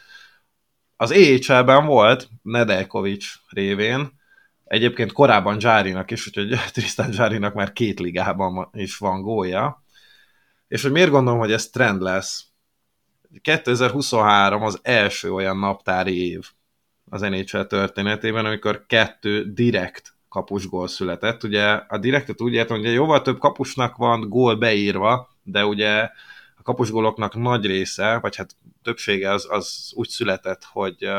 Az EHL-ben volt Nedeljkovics révén, egyébként korábban Zsárinak is, úgyhogy Tristan Zsárinak már két ligában is van gólja, és hogy miért gondolom, hogy ez trend lesz? 2023 az első olyan naptári év az NHL történetében, amikor kettő direkt kapus gól született. Ugye a direktet úgy értem, hogy jóval több kapusnak van gól beírva, de ugye a kapusgóloknak nagy része, vagy hát többsége az, az úgy született, hogy,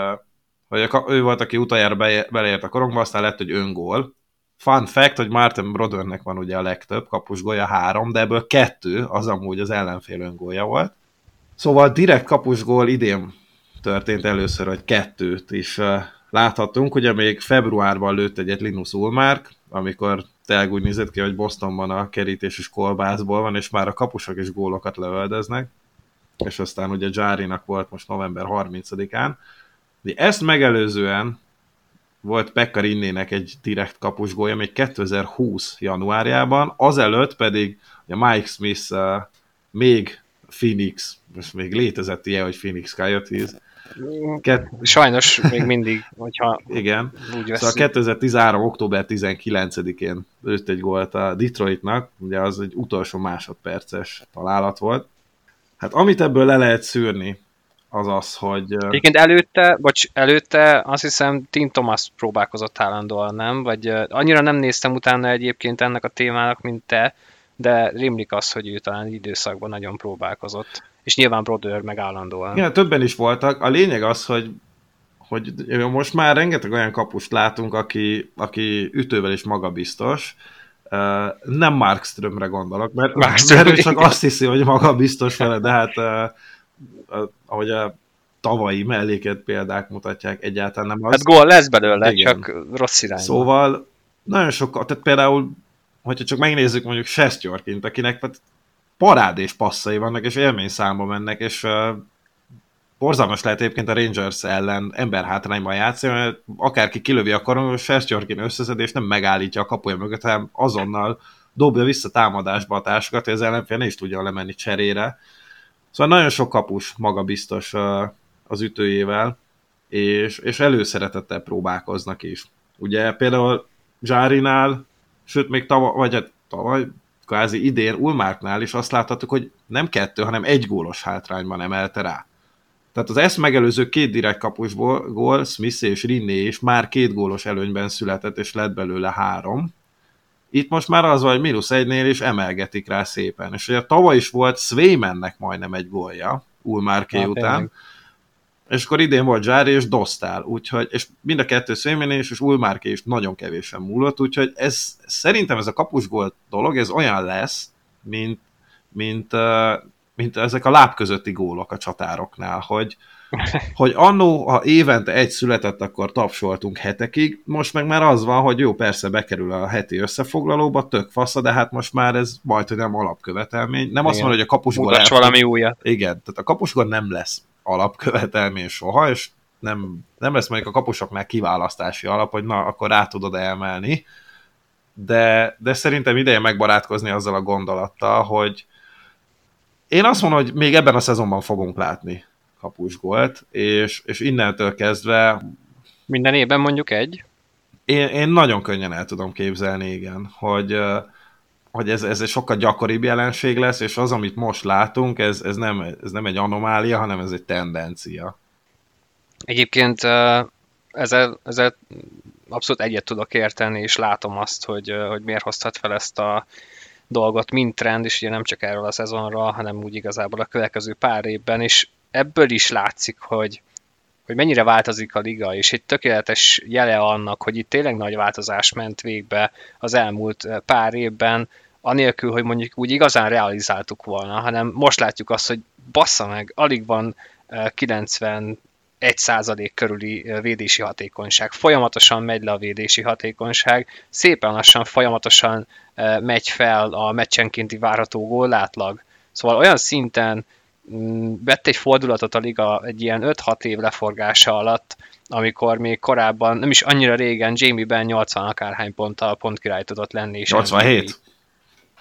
hogy a, ő volt, aki utoljára beleért a korongba, aztán lett, hogy öngól, Fun fact, hogy Martin Brodernek van ugye a legtöbb kapusgolya három, de ebből kettő az amúgy az ellenfél öngolja volt. Szóval direkt kapusgól idén történt először, hogy kettőt is láthattunk. Ugye még februárban lőtt egyet Linus Ulmark, amikor tényleg úgy nézett ki, hogy Bostonban a kerítés is kolbászból van, és már a kapusok is gólokat lövöldeznek. És aztán ugye Járinak volt most november 30-án. De ezt megelőzően volt Pekka Rinnének egy direkt kapus gólya még 2020 januárjában, azelőtt pedig a Mike Smith uh, még Phoenix, most még létezett ilyen, hogy Phoenix Coyotes. Ket... Sajnos még mindig, hogyha Igen. úgy Szóval 2013. október 19-én lőtt egy gólt a Detroitnak, ugye az egy utolsó másodperces találat volt. Hát amit ebből le lehet szűrni, az az, hogy... Egyébként előtte, vagy előtte azt hiszem Tim Thomas próbálkozott állandóan, nem? Vagy annyira nem néztem utána egyébként ennek a témának, mint te, de rémlik az, hogy ő talán időszakban nagyon próbálkozott. És nyilván Broder meg állandóan. Igen, többen is voltak. A lényeg az, hogy hogy most már rengeteg olyan kapust látunk, aki, aki ütővel is magabiztos, Uh, nem Markströmre gondolok, mert, Markström, mert csak azt hiszi, hogy magabiztos vele, de hát uh, ahogy a tavalyi melléket példák mutatják, egyáltalán nem az. Hát gól lesz belőle, Igen. csak rossz irány. Szóval nagyon sok, tehát például, hogyha csak megnézzük mondjuk Sestjorkint, akinek hát parádés passzai vannak, és élmény számba mennek, és uh, borzalmas lehet egyébként a Rangers ellen emberhátrányban játszani, mert akárki kilövi a karon, Sestjorkin összeszed, és nem megállítja a kapuja mögött, hanem azonnal dobja vissza támadásba a társakat, hogy az ellenfél ne is tudja lemenni cserére. Szóval nagyon sok kapus magabiztos az ütőjével, és, és előszeretettel próbálkoznak is. Ugye például Zsárinál, sőt még tavaly, vagy hát tavaly, kvázi idén Ulmárknál is azt láthattuk, hogy nem kettő, hanem egy gólos hátrányban emelte rá. Tehát az ezt megelőző két direkt kapusból gól, Smith és Rinné is már két gólos előnyben született, és lett belőle három. Itt most már az, hogy mínusz egynél is emelgetik rá szépen. És ugye tavaly is volt Swaymannek majdnem egy gólja, Ulmárké hát, után. Tényleg. És akkor idén volt Zsári és Dostál, úgyhogy, és mind a kettő Swayman és, és Ulmárké is nagyon kevésen múlott, úgyhogy ez, szerintem ez a kapusgól dolog, ez olyan lesz, mint, mint, mint ezek a láb közötti gólok a csatároknál, hogy, hogy annó, ha évente egy született, akkor tapsoltunk hetekig, most meg már az van, hogy jó, persze bekerül a heti összefoglalóba, tök fasza, de hát most már ez majd, hogy nem alapkövetelmény. Nem Igen. azt mondja, hogy a kapusgól... Mutas valami újat. Igen, tehát a kapusgól nem lesz alapkövetelmény soha, és nem, nem lesz mondjuk a kapusoknál kiválasztási alap, hogy na, akkor rá tudod emelni, de, de szerintem ideje megbarátkozni azzal a gondolattal, hogy, én azt mondom, hogy még ebben a szezonban fogunk látni kapusgolt, és, és innentől kezdve... Minden évben mondjuk egy? Én, én nagyon könnyen el tudom képzelni, igen, hogy, hogy ez, ez egy sokkal gyakoribb jelenség lesz, és az, amit most látunk, ez, ez, nem, ez nem egy anomália, hanem ez egy tendencia. Egyébként ezzel, ezzel abszolút egyet tudok érteni, és látom azt, hogy, hogy miért hozhat fel ezt a dolgot, mint trend, és ugye nem csak erről a szezonról, hanem úgy igazából a következő pár évben, és ebből is látszik, hogy, hogy mennyire változik a liga, és egy tökéletes jele annak, hogy itt tényleg nagy változás ment végbe az elmúlt pár évben, anélkül, hogy mondjuk úgy igazán realizáltuk volna, hanem most látjuk azt, hogy bassza meg, alig van 90 1% körüli védési hatékonyság. Folyamatosan megy le a védési hatékonyság, szépen lassan folyamatosan megy fel a meccsenkénti várható gólátlag. Szóval olyan szinten vett egy fordulatot a liga egy ilyen 5-6 év leforgása alatt, amikor még korábban, nem is annyira régen, Jamie Ben 80 akárhány ponttal pont király tudott lenni. És 87?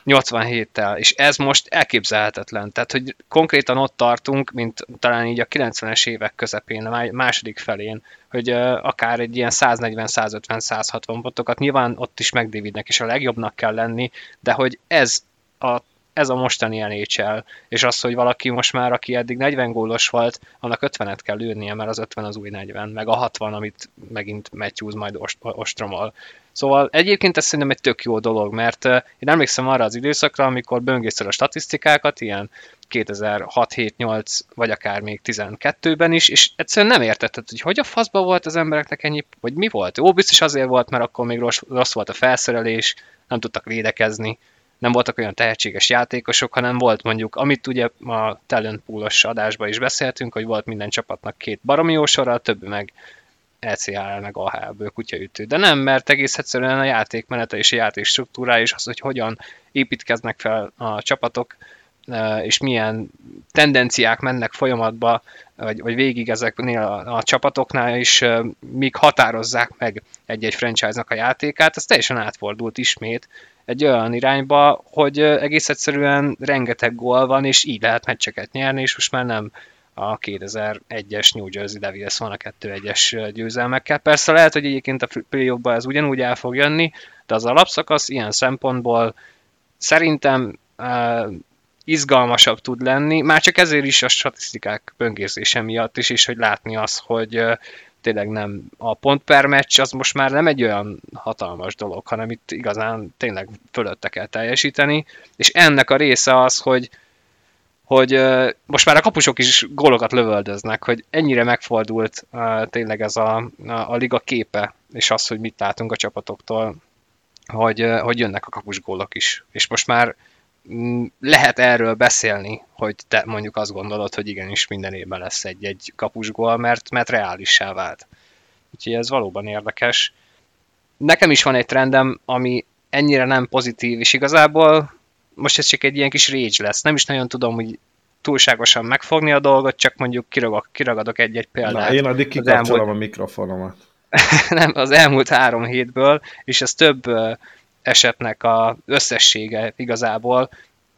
87-tel, és ez most elképzelhetetlen. Tehát, hogy konkrétan ott tartunk, mint talán így a 90-es évek közepén, a második felén, hogy akár egy ilyen 140-150-160 pontokat, nyilván ott is megdividnek, és a legjobbnak kell lenni, de hogy ez a ez a mostani NHL, és az, hogy valaki most már, aki eddig 40 gólos volt, annak 50-et kell lőnie, mert az 50 az új 40, meg a 60, amit megint Matthews majd ostromol. Szóval egyébként ez szerintem egy tök jó dolog, mert én emlékszem arra az időszakra, amikor böngészted a statisztikákat, ilyen 2006, 7, 8, vagy akár még 12-ben is, és egyszerűen nem értetted, hogy hogy a faszba volt az embereknek ennyi, vagy mi volt. Jó, biztos azért volt, mert akkor még rossz, rossz volt a felszerelés, nem tudtak védekezni, nem voltak olyan tehetséges játékosok, hanem volt mondjuk, amit ugye a talent poolos adásban is beszéltünk, hogy volt minden csapatnak két baromi jó sora, a többi meg ECHL meg AHL-ből kutyaütő. De nem, mert egész egyszerűen a játékmenete és a játék struktúrája és az, hogy hogyan építkeznek fel a csapatok, e, és milyen tendenciák mennek folyamatba, vagy, vagy végig ezeknél a, a csapatoknál is, e, míg határozzák meg egy-egy franchise-nak a játékát, ez teljesen átfordult ismét egy olyan irányba, hogy egész egyszerűen rengeteg gól van, és így lehet meccseket nyerni, és most már nem a 2001-es New Jersey Devils van a 2-1-es győzelmekkel. Persze lehet, hogy egyébként a play ez ugyanúgy el fog jönni, de az alapszakasz ilyen szempontból szerintem uh, izgalmasabb tud lenni, már csak ezért is a statisztikák böngészése miatt is, és hogy látni az, hogy uh, tényleg nem a pont per meccs az most már nem egy olyan hatalmas dolog, hanem itt igazán tényleg fölötte kell teljesíteni, és ennek a része az, hogy hogy most már a kapusok is gólokat lövöldöznek, hogy ennyire megfordult tényleg ez a, a, a liga képe, és az, hogy mit látunk a csapatoktól, hogy, hogy jönnek a kapus gólok is. És most már lehet erről beszélni, hogy te mondjuk azt gondolod, hogy igenis minden évben lesz egy-egy kapusgól, mert, mert reálissá vált. Úgyhogy ez valóban érdekes. Nekem is van egy trendem, ami ennyire nem pozitív, és igazából most ez csak egy ilyen kis rage lesz. Nem is nagyon tudom, hogy túlságosan megfogni a dolgot, csak mondjuk kiragok, kiragadok egy-egy példát. Na, én addig kikapcsolom elmúlt... a mikrofonomat. nem, az elmúlt három hétből, és ez több esetnek a összessége igazából.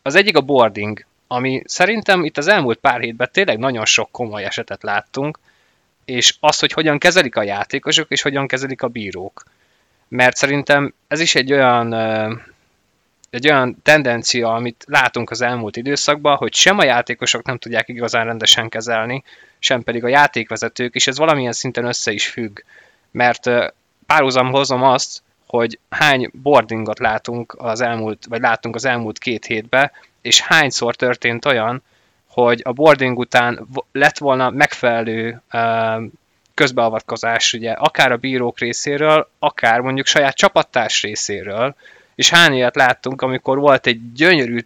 Az egyik a boarding, ami szerintem itt az elmúlt pár hétben tényleg nagyon sok komoly esetet láttunk, és az, hogy hogyan kezelik a játékosok, és hogyan kezelik a bírók. Mert szerintem ez is egy olyan egy olyan tendencia, amit látunk az elmúlt időszakban, hogy sem a játékosok nem tudják igazán rendesen kezelni, sem pedig a játékvezetők, és ez valamilyen szinten össze is függ. Mert párhuzam hozom azt, hogy hány boardingot látunk az elmúlt, vagy látunk az elmúlt két hétben, és hányszor történt olyan, hogy a boarding után lett volna megfelelő közbeavatkozás, ugye, akár a bírók részéről, akár mondjuk saját csapattárs részéről, és hány ilyet láttunk, amikor volt egy gyönyörű,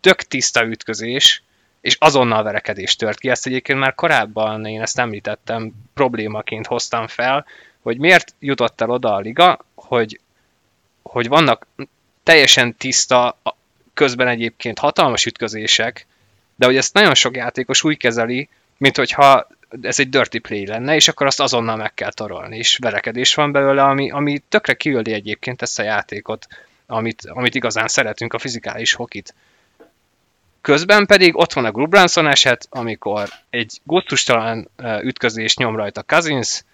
tök tiszta ütközés, és azonnal verekedés tört ki. Ezt egyébként már korábban én ezt említettem, problémaként hoztam fel, hogy miért jutott el oda a liga, hogy, hogy vannak teljesen tiszta, közben egyébként hatalmas ütközések, de hogy ezt nagyon sok játékos úgy kezeli, mint hogyha ez egy dirty play lenne, és akkor azt azonnal meg kell torolni, és verekedés van belőle, ami, ami tökre kiöldi egyébként ezt a játékot amit, amit igazán szeretünk, a fizikális hokit. Közben pedig ott van a Grubranson eset, amikor egy gusztustalan ütközés nyom rajta Cousins,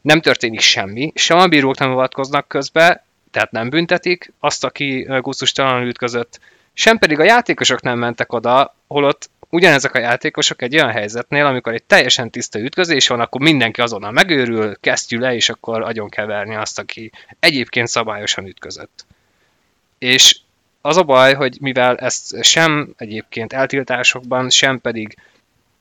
nem történik semmi, sem a bírók nem avatkoznak közbe, tehát nem büntetik azt, aki gusztustalan ütközött, sem pedig a játékosok nem mentek oda, holott ugyanezek a játékosok egy olyan helyzetnél, amikor egy teljesen tiszta ütközés van, akkor mindenki azonnal megőrül, kesztyű le, és akkor agyon kell verni azt, aki egyébként szabályosan ütközött. És az a baj, hogy mivel ezt sem egyébként eltiltásokban, sem pedig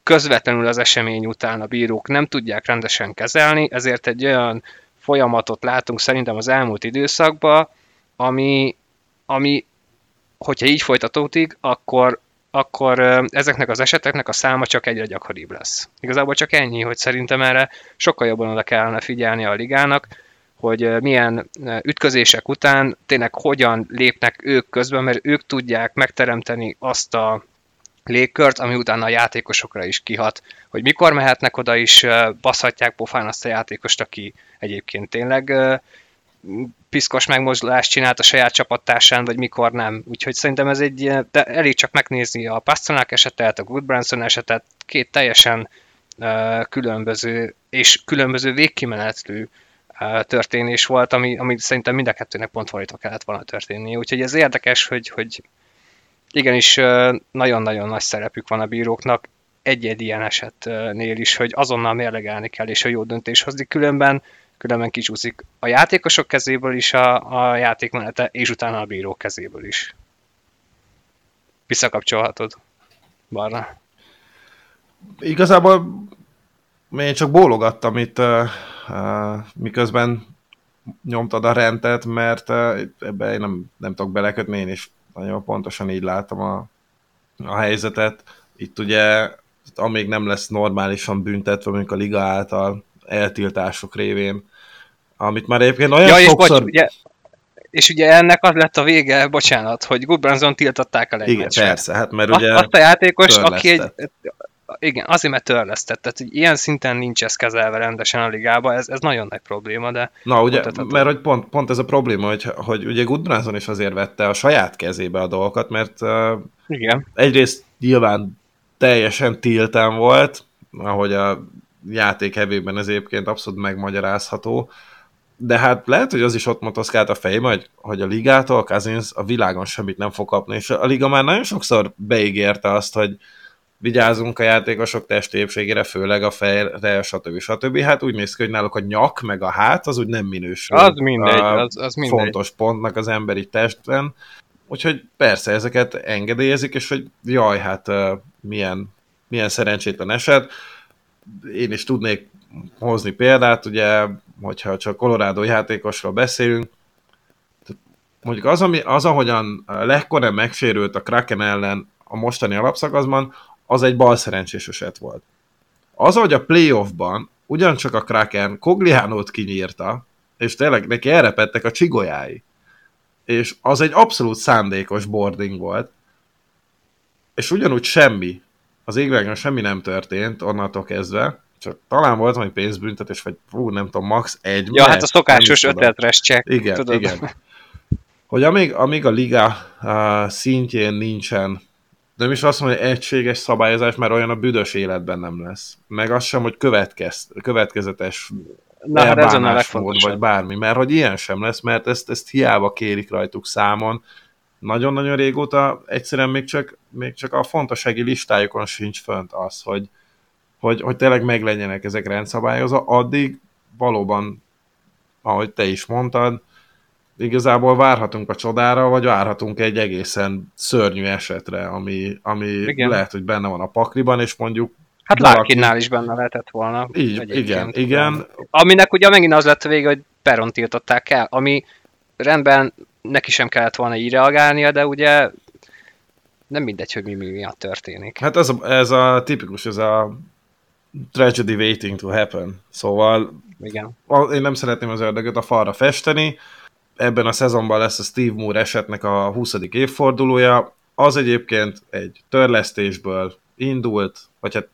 közvetlenül az esemény után a bírók nem tudják rendesen kezelni, ezért egy olyan folyamatot látunk szerintem az elmúlt időszakban, ami, ami hogyha így folytatódik, akkor, akkor ezeknek az eseteknek a száma csak egyre gyakoribb lesz. Igazából csak ennyi, hogy szerintem erre sokkal jobban oda kellene figyelni a ligának, hogy milyen ütközések után tényleg hogyan lépnek ők közben, mert ők tudják megteremteni azt a légkört, ami utána a játékosokra is kihat, hogy mikor mehetnek oda is, baszhatják pofán azt a játékost, aki egyébként tényleg piszkos megmozdulást csinált a saját csapattársán, vagy mikor nem. Úgyhogy szerintem ez egy, de elég csak megnézni a Pasternak esetet, a Goodbranson esetet, két teljesen különböző és különböző végkimenetlő uh, történés volt, ami, ami szerintem mind a kettőnek pont fordítva kellett volna történni. Úgyhogy ez érdekes, hogy, hogy igenis nagyon-nagyon nagy szerepük van a bíróknak egy-egy ilyen esetnél is, hogy azonnal mérlegelni kell, és a jó döntés hozni, különben különben kicsúszik a játékosok kezéből is a, a játékmenete, és utána a bíró kezéből is. Visszakapcsolhatod, Barna. Igazából én csak bólogattam itt, uh, uh, miközben nyomtad a rendet, mert uh, ebbe én nem, nem tudok belekötni, én is nagyon pontosan így látom a, a helyzetet. Itt ugye, amíg nem lesz normálisan büntetve, mondjuk a liga által eltiltások révén, amit már egyébként olyan ja, sokszor... És, bocs, ugye, és ugye ennek az lett a vége, bocsánat, hogy Goodbranson tiltották el egy Igen, persze, hát mert ugye Azt a játékos, aki egy, igen, azért, mert törlesztett. Tehát hogy ilyen szinten nincs ez kezelve rendesen a ligában, ez, ez nagyon nagy probléma, de... Na, ugye, mert hogy pont, pont ez a probléma, hogy, hogy ugye Goodbranson is azért vette a saját kezébe a dolgokat, mert uh, igen. egyrészt nyilván teljesen tiltán volt, ahogy a játék hevében ez egyébként abszolút megmagyarázható, de hát lehet, hogy az is ott motoszkált a fejében, hogy, hogy a ligától Cousins a világon semmit nem fog kapni, és a liga már nagyon sokszor beígérte azt, hogy vigyázunk a játékosok testépségére, főleg a fejre, stb. stb. Hát úgy néz ki, hogy náluk a nyak, meg a hát, az úgy nem minősül. Az mindegy, az, az mindegy. Fontos pontnak az emberi testben. Úgyhogy persze ezeket engedélyezik, és hogy jaj, hát milyen, milyen szerencsétlen eset. Én is tudnék hozni példát, ugye, hogyha csak Colorado játékosról beszélünk, mondjuk az, ami, az ahogyan Lehkonen megsérült a Kraken ellen a mostani alapszakaszban, az egy bal szerencsés eset volt. Az, hogy a playoffban ugyancsak a Kraken Cogliánót kinyírta, és tényleg neki elrepettek a csigolyái, és az egy abszolút szándékos boarding volt, és ugyanúgy semmi, az égvágon semmi nem történt onnantól kezdve, csak talán volt valami pénzbüntetés, vagy fú, nem tudom, max. egy Ja, meccs, hát a szokásos ötletres csekk. Igen, tudod. igen. Hogy amíg, amíg a liga uh, szintjén nincsen nem is azt mondom, hogy egységes szabályozás, mert olyan a büdös életben nem lesz. Meg az sem, hogy következ, következetes Na, hát ez a vagy bármi, mert hogy ilyen sem lesz, mert ezt, ezt hiába kérik rajtuk számon. Nagyon-nagyon régóta egyszerűen még csak, még csak a fontossági listájukon sincs fönt az, hogy, hogy, hogy tényleg meglegyenek ezek rendszabályozva, addig valóban, ahogy te is mondtad, igazából várhatunk a csodára, vagy várhatunk egy egészen szörnyű esetre, ami, ami igen. lehet, hogy benne van a pakliban, és mondjuk Hát Larkinnál is benne lehetett volna. Így, igen, igen. Aminek ugye megint az lett a vége, hogy Peron tiltották el, ami rendben neki sem kellett volna így reagálnia, de ugye nem mindegy, hogy mi, mi miatt történik. Hát ez a, ez a tipikus, ez a tragedy waiting to happen. Szóval Igen. én nem szeretném az ördögöt a falra festeni, ebben a szezonban lesz a Steve Moore esetnek a 20. évfordulója, az egyébként egy törlesztésből indult, vagy hát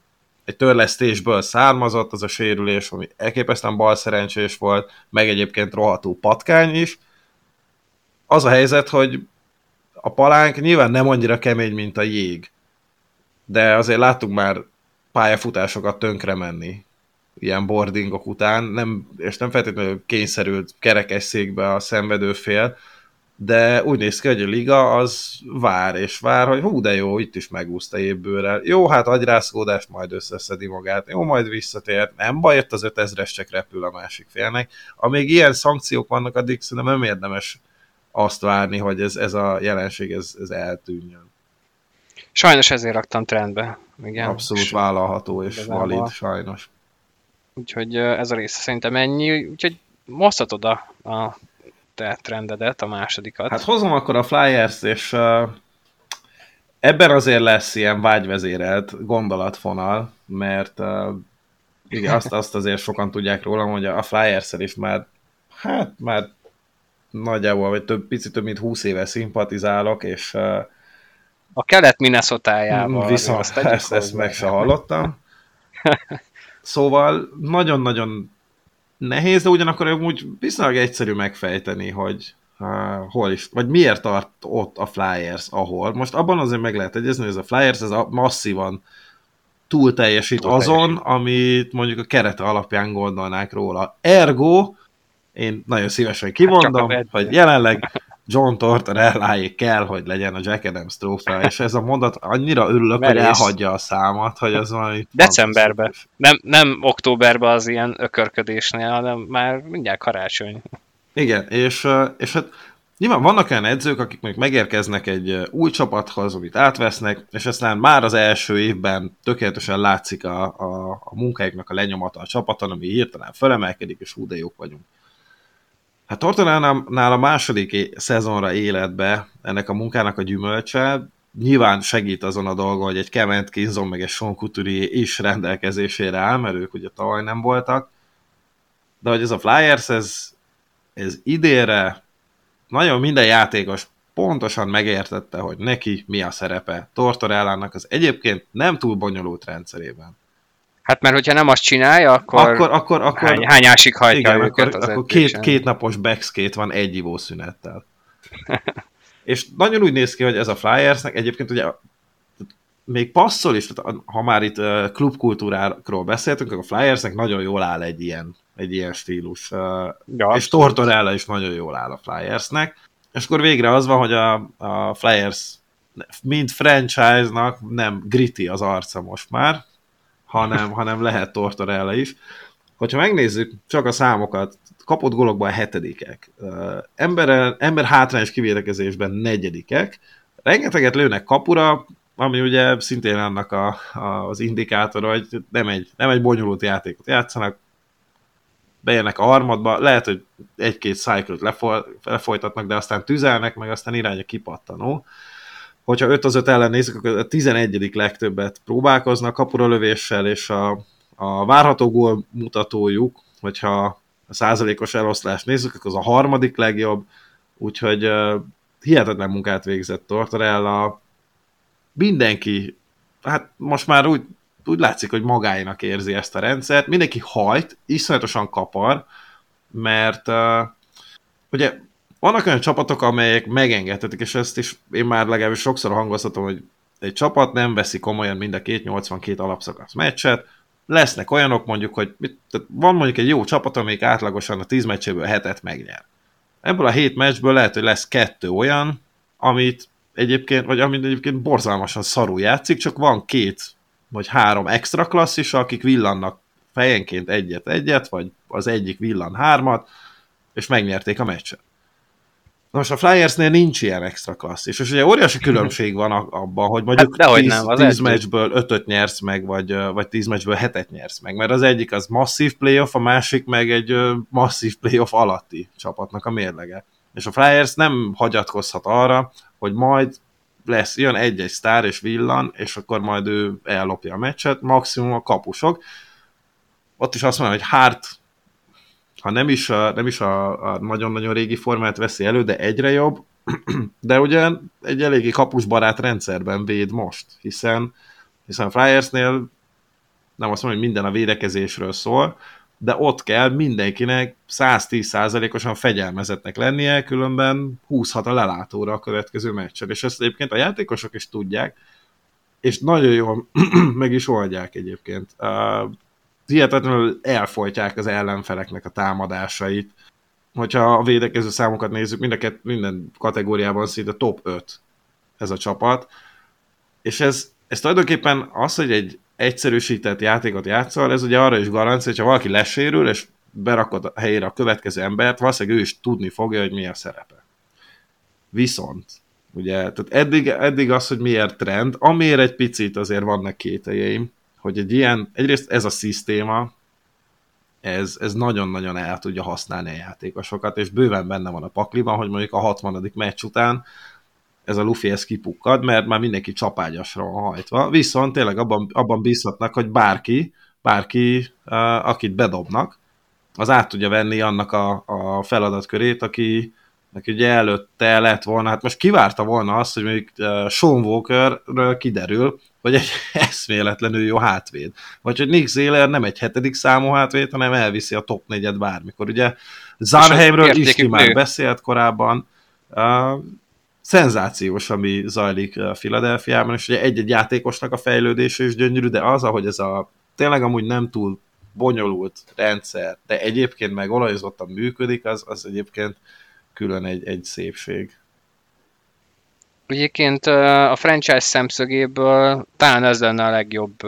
egy törlesztésből származott az a sérülés, ami elképesztően balszerencsés volt, meg egyébként roható patkány is. Az a helyzet, hogy a palánk nyilván nem annyira kemény, mint a jég, de azért láttuk már pályafutásokat tönkre menni ilyen boardingok után, nem, és nem feltétlenül kényszerült kerekesszékbe a szenvedő fél, de úgy néz ki, hogy a liga az vár és vár, hogy hú, de jó, itt is megúszta évbőrrel. Jó, hát agyrászkódás, majd összeszedi magát. Jó, majd visszatér. Nem baj, itt az 5000-es csak repül a másik félnek. Amíg ilyen szankciók vannak, addig szerintem nem érdemes azt várni, hogy ez, ez a jelenség ez, ez eltűnjön. Sajnos ezért raktam trendbe. Igen. Abszolút vállalható és valid, sajnos. Úgyhogy ez a része szerintem ennyi. Úgyhogy mozhatod a, a te trendedet, a másodikat. Hát hozom akkor a Flyers, és uh, ebben azért lesz ilyen vágyvezérelt gondolatfonal, mert uh, igen, azt, azt azért sokan tudják rólam, hogy a flyers is már, hát már nagyjából, vagy több, picit több mint 20 éve szimpatizálok, és uh, a kelet minnesota Viszont ezt, ezt, ezt meg se hallottam. Szóval nagyon-nagyon nehéz, de ugyanakkor úgy viszonylag egyszerű megfejteni, hogy uh, hol is, vagy miért tart ott a Flyers, ahol. Most abban azért meg lehet egyezni, hogy ez a Flyers ez a masszívan túl teljesít túl azon, teljesít. amit mondjuk a kerete alapján gondolnák róla. Ergo, én nagyon szívesen kimondom, hát hogy jelenleg John Tortorelláé kell, hogy legyen a Jack Adams trófea, és ez a mondat annyira örülök, Merész. hogy elhagyja a számat, hogy az valami... Decemberben. Nem, nem októberben az ilyen ökörködésnél, hanem már mindjárt karácsony. Igen, és, és hát nyilván vannak olyan edzők, akik még megérkeznek egy új csapathoz, amit átvesznek, és aztán már az első évben tökéletesen látszik a, a, a munkáiknak a lenyomata a csapaton, ami hirtelen felemelkedik, és hú, de jók vagyunk. Hát Tortonánál a második szezonra életbe ennek a munkának a gyümölcse, nyilván segít azon a dolgon, hogy egy Kevin Kinzon meg egy Sean Couturier is rendelkezésére áll, mert ők ugye tavaly nem voltak, de hogy ez a Flyers, ez, ez idére nagyon minden játékos pontosan megértette, hogy neki mi a szerepe Tortorellának az egyébként nem túl bonyolult rendszerében. Hát mert hogyha nem azt csinálja, akkor, akkor, akkor, akkor hány, hányásig hajtja igen, őket akkor, az akkor két, két napos backskate van egy ivószünettel. és nagyon úgy néz ki, hogy ez a Flyersnek egyébként ugye még passzol is, ha már itt klubkultúráról beszéltünk, akkor a Flyersnek nagyon jól áll egy ilyen, egy ilyen stílus. Ja, és Tortorella is nagyon jól áll a Flyersnek. És akkor végre az van, hogy a, a Flyers mint franchise-nak nem gritty az arca most már, hanem, hanem lehet Tortorella is. Hogyha megnézzük csak a számokat, kapott golokban hetedikek, ember, ember hátrányos kivédekezésben negyedikek, rengeteget lőnek kapura, ami ugye szintén annak a, a, az indikátor, hogy nem egy, nem egy bonyolult játékot játszanak, bejönnek a harmadba, lehet, hogy egy-két cycle-t lefolytatnak, de aztán tüzelnek, meg aztán irány a kipattanó hogyha 5 az 5 ellen nézzük, akkor a 11. legtöbbet próbálkoznak kapura lövéssel, és a, a várható gól mutatójuk, hogyha a százalékos eloszlást nézzük, akkor az a harmadik legjobb, úgyhogy uh, hihetetlen munkát végzett Tortorella. Mindenki, hát most már úgy, úgy látszik, hogy magáinak érzi ezt a rendszert, mindenki hajt, iszonyatosan kapar, mert uh, ugye vannak olyan csapatok, amelyek megengedhetik, és ezt is én már legalábbis sokszor hangoztatom, hogy egy csapat nem veszi komolyan mind a két 82 alapszakasz meccset, lesznek olyanok mondjuk, hogy tehát van mondjuk egy jó csapat, amelyik átlagosan a 10 meccséből hetet megnyer. Ebből a 7 meccsből lehet, hogy lesz kettő olyan, amit egyébként, vagy amit egyébként borzalmasan szarul játszik, csak van két vagy három extra klasszis, akik villannak fejenként egyet-egyet, vagy az egyik villan hármat, és megnyerték a meccset. Most a Flyersnél nincs ilyen extra klassz, és ugye óriási különbség van abban, hogy mondjuk hát 10, nem, 10 meccsből 5 nyersz meg, vagy, vagy 10 meccsből 7 nyersz meg, mert az egyik az masszív playoff, a másik meg egy masszív playoff alatti csapatnak a mérlege. És a Flyers nem hagyatkozhat arra, hogy majd lesz, jön egy-egy sztár és villan, és akkor majd ő ellopja a meccset, maximum a kapusok. Ott is azt mondja, hogy Hart ha nem is a, nem is a, a nagyon-nagyon régi formát veszi elő, de egyre jobb, de ugye egy eléggé kapusbarát rendszerben véd most, hiszen, hiszen a Flyersnél nem azt mondom, hogy minden a védekezésről szól, de ott kell mindenkinek 110%-osan fegyelmezetnek lennie, különben húzhat a lelátóra a következő meccsen. És ezt egyébként a játékosok is tudják, és nagyon jól meg is oldják egyébként. Hihetetlenül elfolytják az ellenfeleknek a támadásait. Hogyha a védekező számokat nézzük, mind minden kategóriában szinte top 5 ez a csapat. És ez, ez tulajdonképpen az, hogy egy egyszerűsített játékot játszol, ez ugye arra is garancia, hogyha valaki lesérül, és berakod a helyére a következő embert, valószínűleg ő is tudni fogja, hogy mi a szerepe. Viszont, ugye, tehát eddig, eddig az, hogy miért trend, amiért egy picit azért vannak kételjeim, hogy egy ilyen, egyrészt ez a szisztéma, ez, ez nagyon-nagyon el tudja használni a játékosokat, és bőven benne van a pakliban, hogy mondjuk a 60. meccs után ez a Luffy ez kipukkad, mert már mindenki csapágyasra van hajtva, viszont tényleg abban, abban bízhatnak, hogy bárki, bárki, akit bedobnak, az át tudja venni annak a, a feladatkörét, aki, neki ugye előtte lett volna, hát most kivárta volna azt, hogy mondjuk Sean Walkerről kiderül, hogy egy eszméletlenül jó hátvéd. Vagy hogy Nick Zéler nem egy hetedik számú hátvéd, hanem elviszi a top négyet bármikor. Ugye Zarheimről is ki már beszélt korábban. Uh, szenzációs, ami zajlik Filadelfiában, és ugye egy-egy játékosnak a fejlődése is gyönyörű, de az, ahogy ez a tényleg amúgy nem túl bonyolult rendszer, de egyébként meg olajozottan működik, az, az egyébként külön egy, egy szépség. Egyébként a franchise szemszögéből talán ez lenne a legjobb,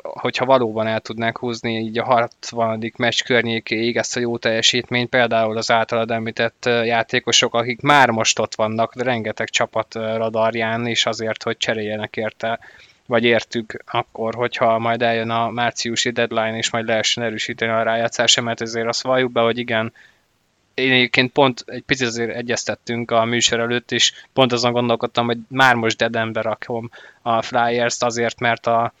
hogyha valóban el tudnánk húzni így a 60. meccs környékéig ezt a jó teljesítményt, például az általad említett játékosok, akik már most ott vannak, de rengeteg csapat radarján is azért, hogy cseréljenek érte, vagy értük akkor, hogyha majd eljön a márciusi deadline, és majd lehessen erősíteni a rájátszás, mert ezért azt valljuk be, hogy igen, én egyébként pont egy picit azért egyeztettünk a műsor előtt, és pont azon gondolkodtam, hogy már most dedembe rakom a Flyers-t azért, mert a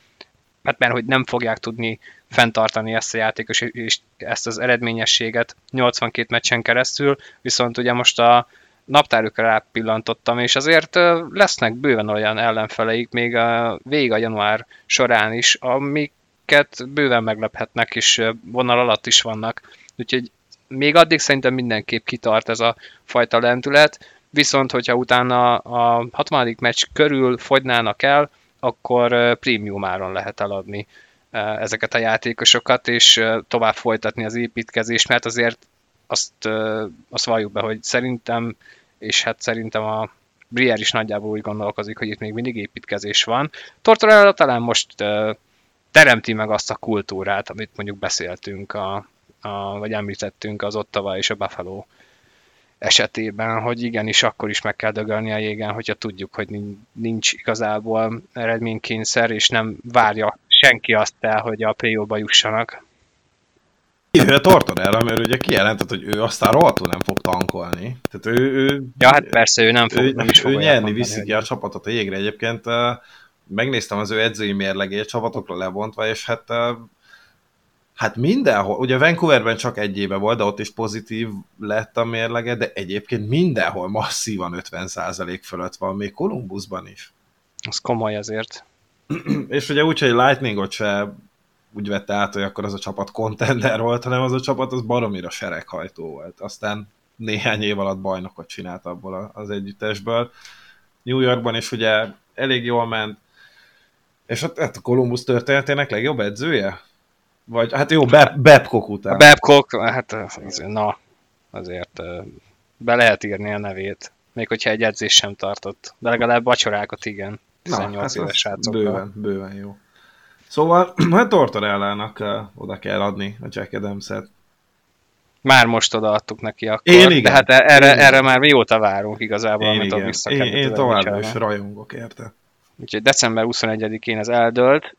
hát mert hogy nem fogják tudni fenntartani ezt a játékos és ezt az eredményességet 82 meccsen keresztül, viszont ugye most a naptárukra rápillantottam, és azért lesznek bőven olyan ellenfeleik még a végig a január során is, amiket bőven meglephetnek, és vonal alatt is vannak. Úgyhogy még addig szerintem mindenképp kitart ez a fajta lendület, viszont hogyha utána a 60. meccs körül fogynának el, akkor prémium áron lehet eladni ezeket a játékosokat, és tovább folytatni az építkezést, mert azért azt, azt valljuk be, hogy szerintem, és hát szerintem a Brier is nagyjából úgy gondolkozik, hogy itt még mindig építkezés van. Tortorella talán most teremti meg azt a kultúrát, amit mondjuk beszéltünk a, a, vagy említettünk az Ottawa és a Buffalo esetében, hogy igenis akkor is meg kell dögölni a jégen, hogyha tudjuk, hogy nincs igazából eredménykényszer, és nem várja senki azt el, hogy a play jussanak. A Tortorella, mert ugye kijelentett, hogy ő aztán rohadtul nem fog tankolni. Tehát ő, ő, ja, hát persze, ő nem fog, ő, nem is fog ő nyerni viszi ki a csapatot a jégre. Egyébként megnéztem az ő edzői mérlegét csapatokra lebontva, és hát Hát mindenhol, ugye Vancouverben csak egy éve volt, de ott is pozitív lett a mérlege, de egyébként mindenhol masszívan 50% fölött van, még Columbusban is. Az komoly azért. És ugye úgy, hogy Lightningot se úgy vette át, hogy akkor az a csapat contender volt, hanem az a csapat az baromira sereghajtó volt. Aztán néhány év alatt bajnokot csinált abból az együttesből. New Yorkban is ugye elég jól ment, és hát a Columbus történetének legjobb edzője? Vagy hát jó, Babcock után. A Babcock, hát na, azért be lehet írni a nevét. Még hogyha egy edzés sem tartott. De legalább vacsorákat igen. 18 na, hát éves srácokkal. Bőven, bőven jó. Szóval, hát Tortorellának uh, oda kell adni a Jack Adams-et. Már most odaadtuk neki akkor, én igen. de hát erre, én erre már mióta várunk igazából, én amit igen. vissza Én, én továbbra is rajongok érte. Úgyhogy december 21-én ez eldölt,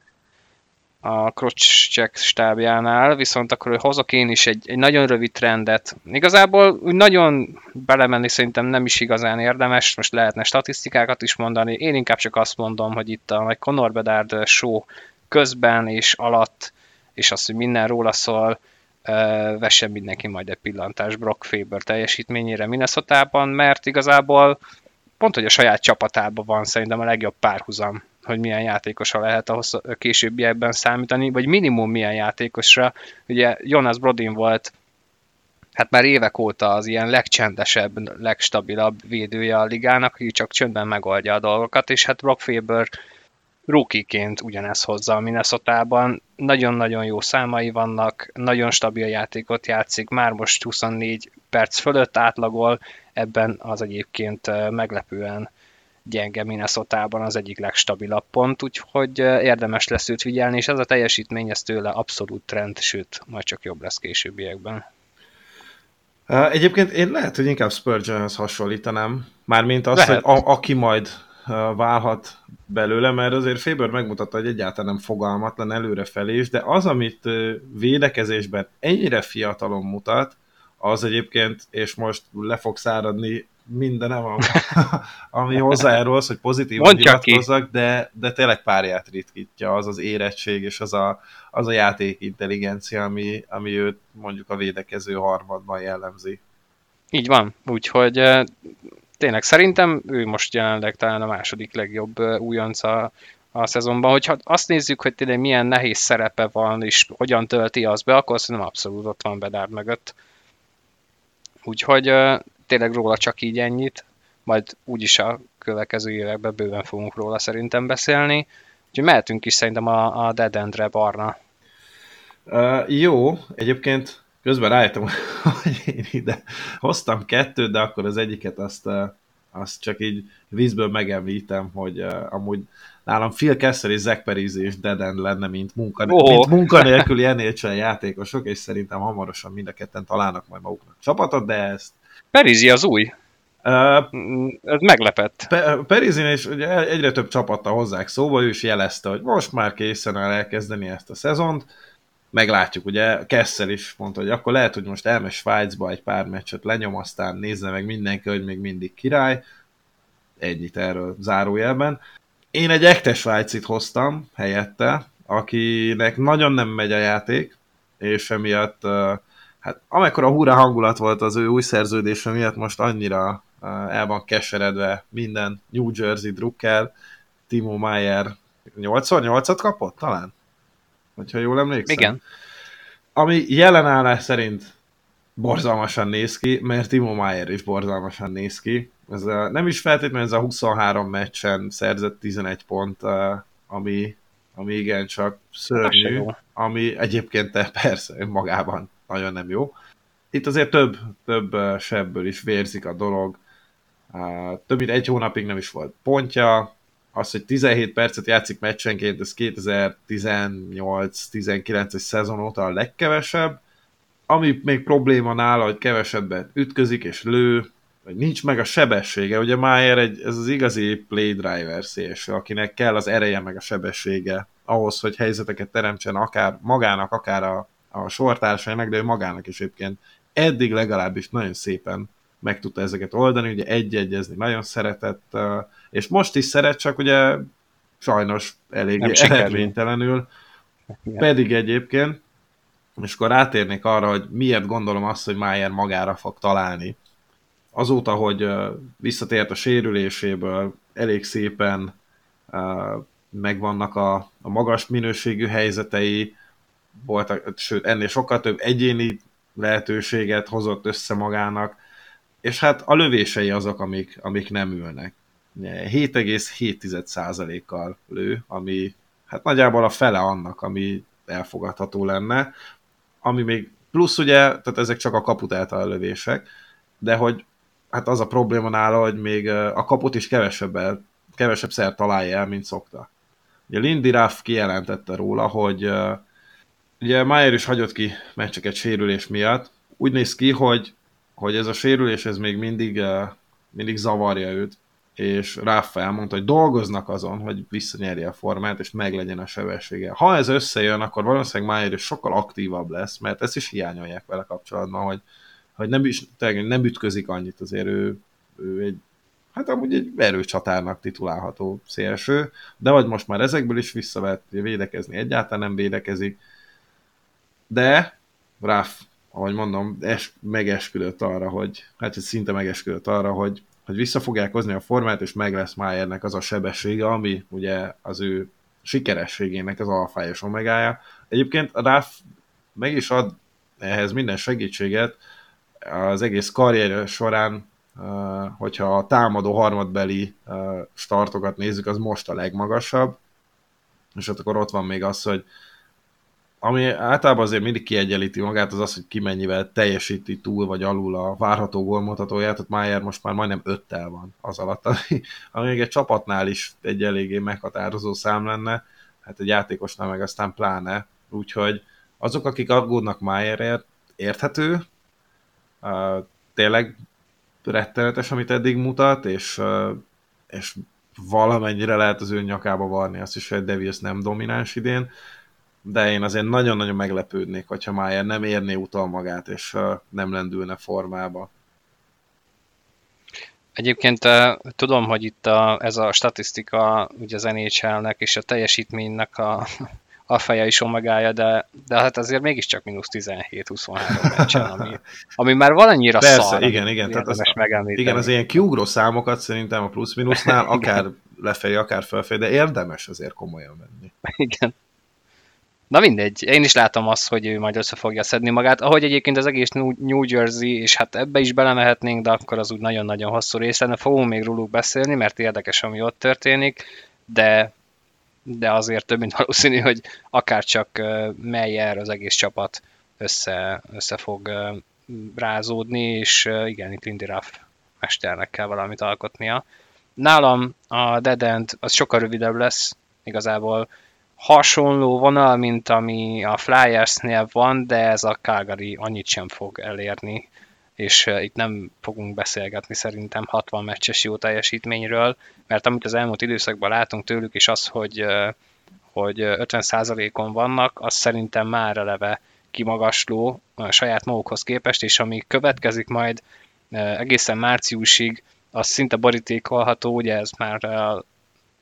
a Crosscheck stábjánál, viszont akkor hozok én is egy, egy nagyon rövid trendet. Igazából úgy nagyon belemenni szerintem nem is igazán érdemes, most lehetne statisztikákat is mondani, én inkább csak azt mondom, hogy itt a Conor Bedard show közben és alatt, és azt, hogy minden róla szól, vessen mindenki majd egy pillantást Brock Faber teljesítményére minnesota mert igazából pont, hogy a saját csapatában van szerintem a legjobb párhuzam hogy milyen játékosra lehet ahhoz a későbbiekben számítani, vagy minimum milyen játékosra. Ugye Jonas Brodin volt hát már évek óta az ilyen legcsendesebb, legstabilabb védője a ligának, aki csak csöndben megoldja a dolgokat, és hát Brock Faber rookie-ként ugyanez hozza a Minnesota-ban. Nagyon-nagyon jó számai vannak, nagyon stabil játékot játszik, már most 24 perc fölött átlagol, ebben az egyébként meglepően gyenge minnesota az egyik legstabilabb pont, úgyhogy érdemes lesz őt figyelni, és ez a teljesítmény ez tőle abszolút trend, sőt, majd csak jobb lesz későbbiekben. Egyébként én lehet, hogy inkább Spurgeonhez hasonlítanám, mármint azt, lehet. hogy a, aki majd válhat belőle, mert azért Faber megmutatta, hogy egyáltalán nem fogalmatlan előrefelé is, de az, amit védekezésben ennyire fiatalon mutat, az egyébként, és most le fog száradni mindenem, ami hozzájárul az, hogy pozitívan nyilatkozzak, de, de tényleg párját ritkítja az az érettség és az a, az a játék intelligencia, ami, ami őt mondjuk a védekező harmadban jellemzi. Így van, úgyhogy tényleg szerintem ő most jelenleg talán a második legjobb újonc a, a szezonban. Hogyha azt nézzük, hogy tényleg milyen nehéz szerepe van, és hogyan tölti az be, akkor szerintem abszolút ott van Bedard mögött. Úgyhogy tényleg róla csak így ennyit, majd úgyis a következő években bőven fogunk róla szerintem beszélni. Úgyhogy mehetünk is szerintem a, a Dead Endre barna. Uh, jó, egyébként közben rájöttem, hogy én ide hoztam kettőt, de akkor az egyiket azt, azt csak így vízből megemlítem, hogy uh, amúgy nálam Phil Kessel és Zach Parise és Dead End lenne, mint, munkan- oh. mint munkanélküli NHL játékosok, és szerintem hamarosan mind a ketten találnak majd maguknak csapatot, de ezt Perizi az új. Uh, Ez meglepett. Pe- Perizin és ugye egyre több csapata hozzák szóba, ő is jelezte, hogy most már készen el elkezdeni ezt a szezont. Meglátjuk, ugye Kessel is mondta, hogy akkor lehet, hogy most elmegy Svájcba egy pár meccset lenyom, aztán nézze meg mindenki, hogy még mindig király. Ennyit erről zárójelben. Én egy ekte Svájcit hoztam helyette, akinek nagyon nem megy a játék, és emiatt hát amekkora húra hangulat volt az ő új szerződése miatt, most annyira el van keseredve minden New Jersey drukkel, Timo Meyer 8-8-at kapott talán? Hogyha jól emlékszem. Igen. Ami jelen állás szerint borzalmasan néz ki, mert Timo Meyer is borzalmasan néz ki. Ez a, nem is feltétlenül ez a 23 meccsen szerzett 11 pont, ami, ami igencsak szörnyű, ami egyébként persze önmagában nagyon nem jó. Itt azért több, több sebből is vérzik a dolog. Több mint egy hónapig nem is volt pontja. Az, hogy 17 percet játszik meccsenként, ez 2018-19-es szezon óta a legkevesebb. Ami még probléma nála, hogy kevesebbet ütközik és lő, vagy nincs meg a sebessége. Ugye Mayer egy, ez az igazi play driver szélső, akinek kell az ereje meg a sebessége ahhoz, hogy helyzeteket teremtsen akár magának, akár a a sortársainak, de ő magának is egyébként eddig legalábbis nagyon szépen meg tudta ezeket oldani, ugye egy-egyezni nagyon szeretett, és most is szeret, csak ugye sajnos elég eredménytelenül, pedig egyébként, és akkor rátérnék arra, hogy miért gondolom azt, hogy Mayer magára fog találni. Azóta, hogy visszatért a sérüléséből, elég szépen megvannak a, a magas minőségű helyzetei, voltak, sőt ennél sokkal több egyéni lehetőséget hozott össze magának, és hát a lövései azok, amik, amik nem ülnek. 7,7%-kal lő, ami hát nagyjából a fele annak, ami elfogadható lenne, ami még plusz ugye, tehát ezek csak a kaput a lövések, de hogy hát az a probléma nála, hogy még a kaput is kevesebb, kevesebb szer találja el, mint szokta. Ugye Lindy Ruff kijelentette róla, hogy Ugye Mayer is hagyott ki meccseket sérülés miatt. Úgy néz ki, hogy, hogy ez a sérülés ez még mindig, mindig zavarja őt, és Raff elmondta, hogy dolgoznak azon, hogy visszanyerje a formát, és meglegyen a sebessége. Ha ez összejön, akkor valószínűleg Mayer is sokkal aktívabb lesz, mert ezt is hiányolják vele kapcsolatban, hogy, hogy nem, is, nem ütközik annyit, azért ő, ő egy hát amúgy egy erőcsatárnak titulálható szélső, de vagy most már ezekből is visszavett, védekezni egyáltalán nem védekezik, de Raff, ahogy mondom, es, megesküdött arra, hogy, hát szinte megesküdött arra, hogy, hogy vissza fogják hozni a formát, és meg lesz Mayernek az a sebessége, ami ugye az ő sikerességének az alfája és omegája. Egyébként a Raff meg is ad ehhez minden segítséget az egész karrier során, hogyha a támadó harmadbeli startokat nézzük, az most a legmagasabb, és ott akkor ott van még az, hogy ami általában azért mindig kiegyenlíti magát, az az, hogy ki mennyivel teljesíti túl vagy alul a várható gólmutatóját, ott Mayer most már majdnem öttel van az alatt, ami, ami még egy csapatnál is egy eléggé meghatározó szám lenne, hát egy játékosnál meg aztán pláne, úgyhogy azok, akik aggódnak Mayerért, érthető, uh, tényleg rettenetes, amit eddig mutat, és, uh, és valamennyire lehet az ő nyakába varni azt is, hogy Devils nem domináns idén, de én azért nagyon-nagyon meglepődnék, hogyha Mayer nem érné utal magát, és nem lendülne formába. Egyébként tudom, hogy itt a, ez a statisztika ugye az NHL-nek és a teljesítménynek a, a feje is omegája, de, de hát azért mégiscsak mínusz 17-23 meccsen, ami, ami már valannyira Persze, szar. igen, igen. Tehát az, megemlíteni. igen, az ilyen kiugró számokat szerintem a plusz-minusznál akár lefelé, akár felfelé, de érdemes azért komolyan venni. Igen. Na mindegy, én is látom azt, hogy ő majd össze fogja szedni magát, ahogy egyébként az egész New Jersey, és hát ebbe is belemehetnénk, de akkor az úgy nagyon-nagyon hosszú rész lenne, fogunk még róluk beszélni, mert érdekes, ami ott történik, de, de azért több mint valószínű, hogy akár csak Meyer az egész csapat össze, össze fog rázódni, és igen, itt Lindy Ruff mesternek kell valamit alkotnia. Nálam a Dead End az sokkal rövidebb lesz, igazából hasonló vonal, mint ami a Flyersnél van, de ez a Calgary annyit sem fog elérni, és itt nem fogunk beszélgetni szerintem 60 meccses jó teljesítményről, mert amit az elmúlt időszakban látunk tőlük, és az, hogy, hogy 50%-on vannak, az szerintem már eleve kimagasló a saját magukhoz képest, és ami következik majd egészen márciusig, az szinte borítékolható, ugye ez már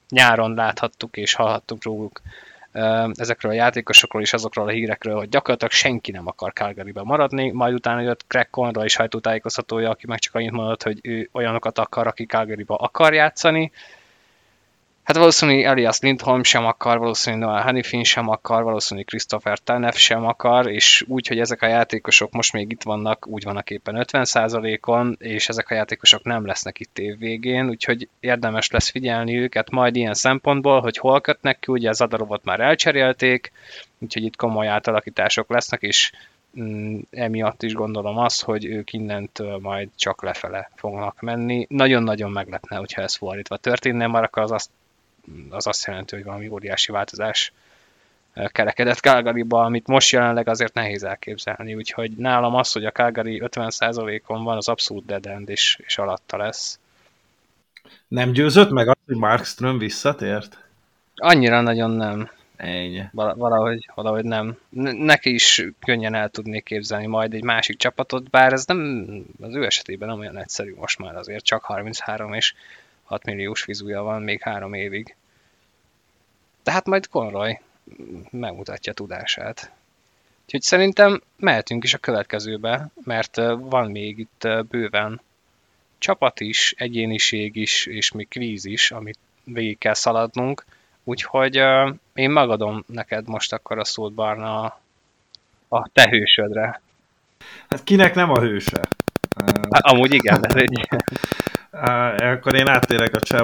nyáron láthattuk és hallhattuk róluk ezekről a játékosokról és azokról a hírekről, hogy gyakorlatilag senki nem akar calgary maradni, majd utána jött Craig Conroy is hajtótájékoztatója, aki meg csak annyit mondott, hogy ő olyanokat akar, aki calgary akar játszani, Hát valószínűleg Elias Lindholm sem akar, valószínűleg Noah Hannifin sem akar, valószínűleg Christopher Tanev sem akar, és úgy, hogy ezek a játékosok most még itt vannak, úgy vannak éppen 50%-on, és ezek a játékosok nem lesznek itt év végén, úgyhogy érdemes lesz figyelni őket majd ilyen szempontból, hogy hol kötnek ki, ugye az Adarovot már elcserélték, úgyhogy itt komoly átalakítások lesznek, és mm, emiatt is gondolom azt, hogy ők innentől majd csak lefele fognak menni. Nagyon-nagyon meglepne, hogyha ez fordítva történne, mert akkor az azt az azt jelenti, hogy valami óriási változás eh, kerekedett calgary amit most jelenleg azért nehéz elképzelni, úgyhogy nálam az, hogy a Calgary 50%-on van, az abszolút dead end, és, és alatta lesz. Nem győzött meg az, hogy Markström visszatért? Annyira nagyon nem. Ennyi. Valahogy, valahogy nem. Neki is könnyen el tudnék képzelni majd egy másik csapatot, bár ez nem, az ő esetében nem olyan egyszerű most már azért, csak 33 és 6 milliós fizúja van még három évig. Tehát majd Conroy megmutatja tudását. Úgyhogy szerintem mehetünk is a következőbe, mert van még itt bőven csapat is, egyéniség is, és még kvíz is, amit végig kell szaladnunk. Úgyhogy uh, én megadom neked most akkor a szót, Barna, a, a te hősödre. Hát kinek nem a hőse? Amúgy igen, ez egy akkor én áttérek a cseh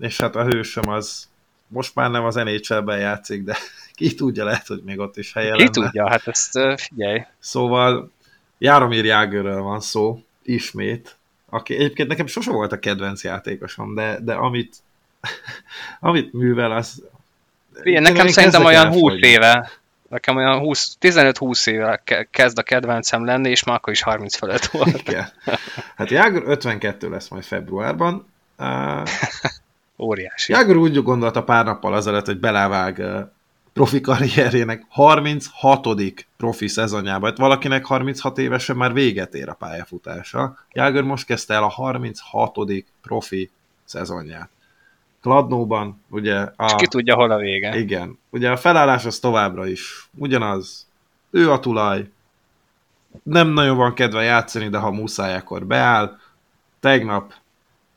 és hát a hősöm az most már nem az NHL-ben játszik, de ki tudja, lehet, hogy még ott is helye Ki lenne. tudja, hát ezt figyelj. Szóval Járomír Jágörről van szó, ismét, aki egyébként nekem sose volt a kedvenc játékosom, de, de amit, amit művel, az... Figyelj, nekem szerintem olyan 20 éve nekem olyan 15-20 éve kezd a kedvencem lenni, és már akkor is 30 felett volt. Igen. Hát Jágor 52 lesz majd februárban. Uh, Óriási. Jágor úgy gondolta pár nappal azelőtt, hogy belávág profi karrierjének 36. profi szezonjába. Hát valakinek 36 évesen már véget ér a pályafutása. Jágor most kezdte el a 36. profi szezonját. Kladnóban, ugye... A, És ki tudja, hol a vége. Igen. Ugye a felállás az továbbra is ugyanaz. Ő a tulaj. Nem nagyon van kedve játszani, de ha muszáj, akkor beáll. Tegnap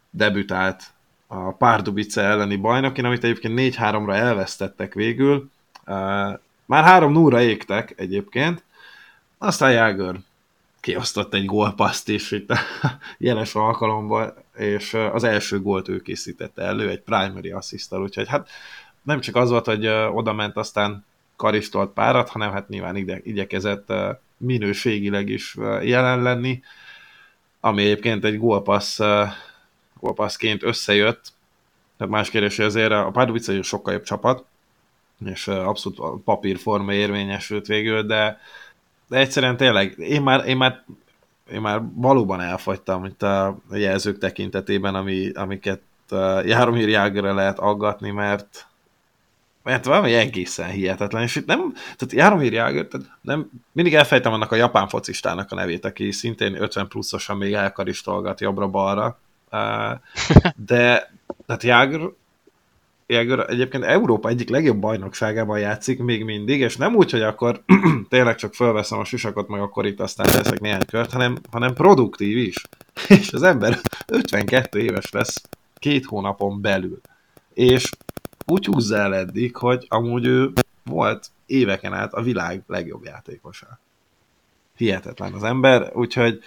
debütált a Párdubice elleni bajnokin, amit egyébként 4-3-ra elvesztettek végül. Már 3 0 égtek egyébként. Aztán Jágör kiosztott egy gólpaszt is itt a jeles alkalomban, és az első gólt ő készítette elő, egy primary asszisztal, úgyhogy hát nem csak az volt, hogy oda ment aztán karistolt párat, hanem hát nyilván ide, igyekezett minőségileg is jelen lenni, ami egyébként egy gólpassz, gólpasszként összejött, tehát más kérdés, hogy azért a Pardubice egy sokkal jobb csapat, és abszolút papírforma érvényesült végül, de, de egyszerűen tényleg, én már, én már én már valóban elfogytam itt a jelzők tekintetében, ami, amiket Járomír Jágre lehet aggatni, mert mert valami egészen hihetetlen, és itt nem, tehát Járomír Jágr, tehát nem, mindig elfejtem annak a japán focistának a nevét, aki szintén 50 pluszosan még elkaristolgat jobbra-balra, de tehát Jágr, Jágr egyébként Európa egyik legjobb bajnokságában játszik még mindig, és nem úgy, hogy akkor tényleg csak fölveszem a sisakot, meg akkor itt aztán leszek néhány kört, hanem, hanem produktív is. És az ember 52 éves lesz két hónapon belül. És úgy húzza el eddig, hogy amúgy ő volt éveken át a világ legjobb játékosa. Hihetetlen az ember, úgyhogy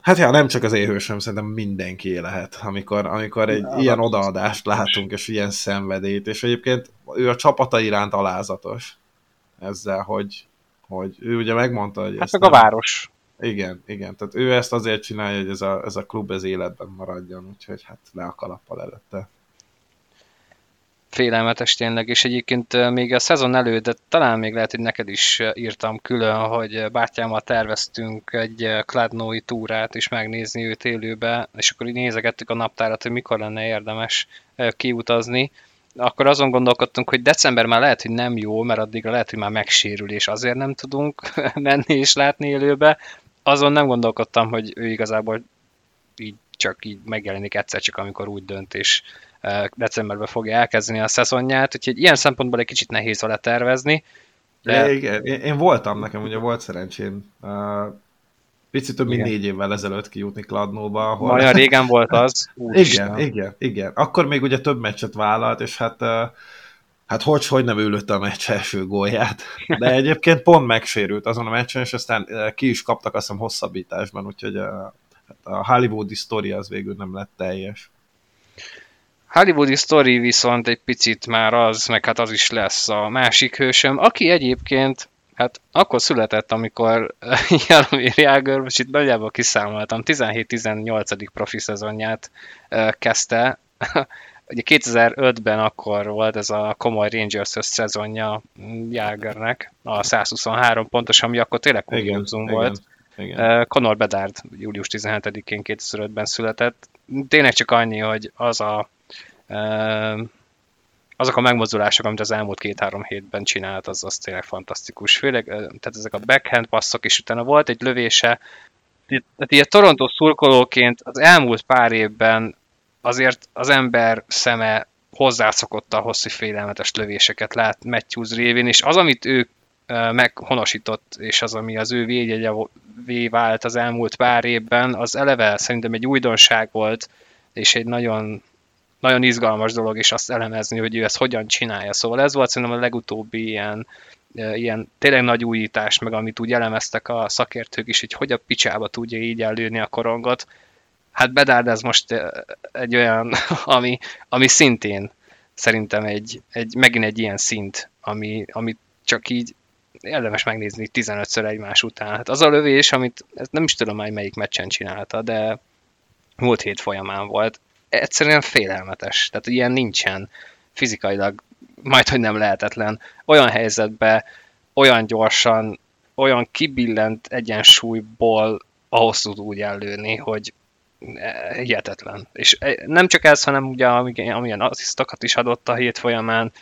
Hát ja, nem csak az éhősöm, szerintem mindenki lehet, amikor, amikor egy ja, ilyen odaadást látunk, és ilyen szenvedét, és egyébként ő a csapata iránt alázatos ezzel, hogy, hogy ő ugye megmondta, hogy Hát meg nem... a város. Igen, igen, tehát ő ezt azért csinálja, hogy ez a, ez a klub ez életben maradjon, úgyhogy hát le a kalappal előtte félelmetes tényleg, és egyébként még a szezon előtt, de talán még lehet, hogy neked is írtam külön, hogy bátyámmal terveztünk egy Kladnói túrát is megnézni őt élőbe, és akkor így nézegettük a naptárat, hogy mikor lenne érdemes kiutazni, akkor azon gondolkodtunk, hogy december már lehet, hogy nem jó, mert addigra lehet, hogy már megsérül, és azért nem tudunk menni és látni élőbe. Azon nem gondolkodtam, hogy ő igazából így csak így megjelenik egyszer, csak amikor úgy dönt, és decemberben fogja elkezdeni a szezonját, úgyhogy ilyen szempontból egy kicsit nehéz vele tervezni. De... de igen, én, én voltam, nekem ugye volt szerencsém uh, picit több mint négy évvel ezelőtt kijutni Kladnóba. Ahol... Olyan régen volt az. igen, igen, igen. Akkor még ugye több meccset vállalt, és hát uh, hát hogy, hogy nem ülött a meccs első gólját. De egyébként pont megsérült azon a meccsen, és aztán ki is kaptak azt hiszem hosszabbításban, úgyhogy uh, hát a hollywoodi sztori az végül nem lett teljes. Hollywoodi story viszont egy picit már az, meg hát az is lesz a másik hősöm, aki egyébként Hát akkor született, amikor Jaromir Jágör, most itt nagyjából kiszámoltam, 17-18. profi szezonját kezdte. Ugye 2005-ben akkor volt ez a komoly Rangers-ös szezonja Jágörnek, a 123 pontos, ami akkor tényleg kuriózum volt. Igen. Conor Bedard július 17-én 2005-ben született. Tényleg csak annyi, hogy az a azok a megmozdulások, amit az elmúlt két-három hétben csinált, az, az tényleg fantasztikus. Főleg, tehát ezek a backhand passzok, és utána volt egy lövése, tehát ilyen Toronto szurkolóként az elmúlt pár évben azért az ember szeme hozzászokott ahhoz, hogy félelmetes lövéseket lát Matthews révén, és az, amit ő meghonosított, és az, ami az ő védjegyevé vált az elmúlt pár évben, az eleve szerintem egy újdonság volt, és egy nagyon nagyon izgalmas dolog, és azt elemezni, hogy ő ezt hogyan csinálja. Szóval ez volt szerintem a legutóbbi ilyen, ilyen tényleg nagy újítás, meg amit úgy elemeztek a szakértők is, hogy hogy a picsába tudja így előni a korongot. Hát Bedard ez most egy olyan, ami, ami szintén szerintem egy, egy, megint egy ilyen szint, ami, ami csak így érdemes megnézni 15-ször egymás után. Hát az a lövés, amit nem is tudom már melyik meccsen csinálta, de múlt hét folyamán volt egyszerűen félelmetes. Tehát ilyen nincsen fizikailag, majd hogy nem lehetetlen. Olyan helyzetbe, olyan gyorsan, olyan kibillent egyensúlyból ahhoz tud úgy előni, hogy eh, hihetetlen. És eh, nem csak ez, hanem ugye amilyen asszisztokat is adott a hét folyamán.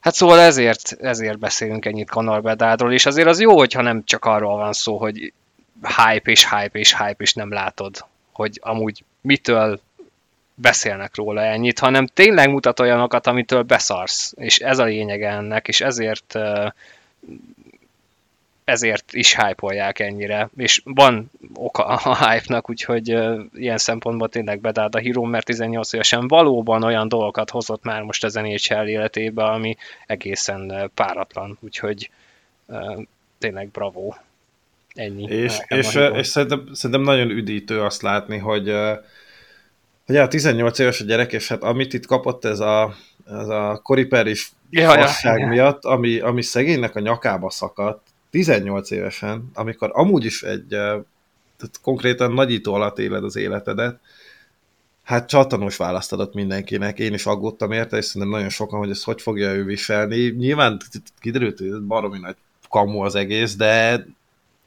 Hát szóval ezért, ezért beszélünk ennyit Conor Bedardról, és azért az jó, hogyha nem csak arról van szó, hogy hype és hype és hype, és nem látod, hogy amúgy mitől beszélnek róla ennyit, hanem tényleg mutat olyanokat, amitől beszarsz. És ez a lényeg ennek, és ezért ezért is hype ennyire. És van oka a hype-nak, úgyhogy ilyen szempontból tényleg bedáld a híró, mert 18 évesen valóban olyan dolgokat hozott már most ezen NHL életébe, ami egészen páratlan. Úgyhogy tényleg bravo. Ennyi. És, és, és szerintem, szerintem nagyon üdítő azt látni, hogy Ugye a 18 éves a gyerek, és hát amit itt kapott ez a, az a Koriper is Ja, ja, fasság miatt, ami, ami szegénynek a nyakába szakadt, 18 évesen, amikor amúgy is egy eh, tehát konkrétan nagyító alatt éled az életedet, hát csattanos választ adott mindenkinek, én is aggódtam érte, és szerintem nagyon sokan, hogy ezt hogy fogja ő viselni. Nyilván kiderült, hogy baromi nagy kamu az egész, de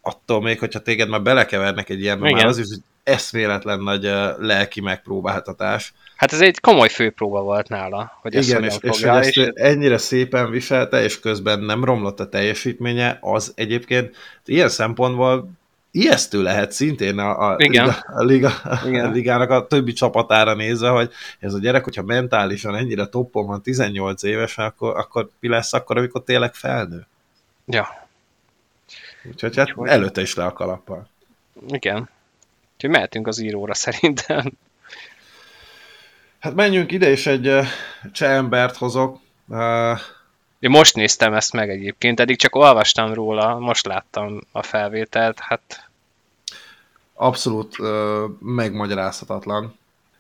attól még, hogyha téged már belekevernek egy ilyenbe, Igen. már az is eszméletlen nagy eh, lelki megpróbáltatás. Hát ez egy komoly főpróba volt nála, hogy ezt Igen, és, és hogy ezt és ennyire szépen viselte, és közben nem romlott a teljesítménye, az egyébként ilyen szempontból ijesztő lehet szintén a, a, Igen. liga, a, liga, Igen. a ligának a többi csapatára nézve, hogy ez a gyerek, hogyha mentálisan ennyire toppon van 18 évesen, akkor, akkor mi lesz akkor, amikor tényleg felnő? Ja, Úgyhogy hát Úgyhogy- előtte is le a kalappal. igen. Úgyhogy mehetünk az íróra szerintem. Hát menjünk ide, és egy uh, cseh embert hozok. Uh, Én most néztem ezt meg egyébként, eddig csak olvastam róla, most láttam a felvételt, hát abszolút ö, megmagyarázhatatlan.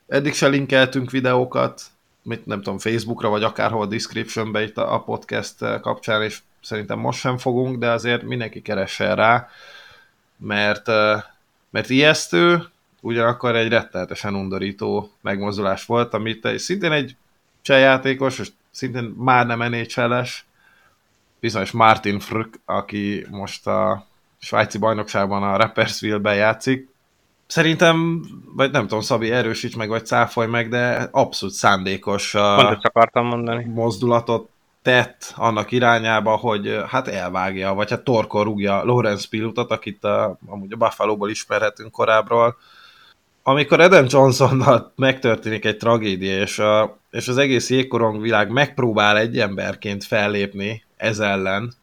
Eddig se linkeltünk videókat, mit nem tudom, Facebookra, vagy akárhol a descriptionbe itt a, a podcast kapcsán, és szerintem most sem fogunk, de azért mindenki keressen rá, mert, mert ijesztő, ugyanakkor egy rettenetesen undorító megmozdulás volt, amit szintén egy cseh játékos, és szintén már nem NHL-es, bizonyos Martin Frk, aki most a svájci bajnokságban a Rapperswil-ben játszik. Szerintem, vagy nem tudom, Szabi, erősíts meg, vagy cáfolj meg, de abszolút szándékos pont ezt akartam mondani. mozdulatot tett annak irányába, hogy hát elvágja, vagy hát torkon rúgja Lawrence Pilutot, akit uh, amúgy a Buffalo-ból ismerhetünk korábbról. Amikor Eden Johnsonnal megtörténik egy tragédia, és, a, és az egész jégkorong világ megpróbál egy emberként fellépni ez ellen,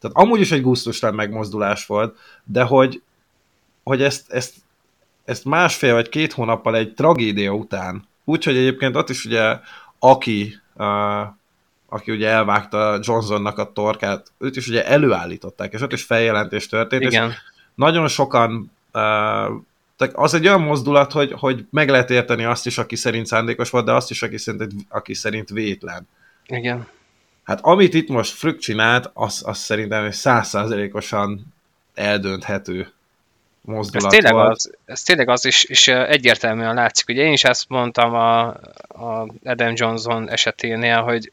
tehát amúgy is egy gusztustalan megmozdulás volt, de hogy, hogy ezt, ezt, ezt másfél vagy két hónappal egy tragédia után, úgyhogy egyébként ott is ugye aki, uh, aki ugye elvágta Johnsonnak a torkát, őt is ugye előállították, és ott is feljelentés történt, és Igen, nagyon sokan uh, tehát az egy olyan mozdulat, hogy, hogy meg lehet érteni azt is, aki szerint szándékos volt, de azt is, aki szerint, aki szerint vétlen. igen. Hát amit itt most Frück csinált, az, az szerintem százszázalékosan eldönthető Ez mozdulat tényleg volt. az, ez tényleg az is, és egyértelműen látszik. Ugye én is ezt mondtam a, a Adam Johnson eseténél, hogy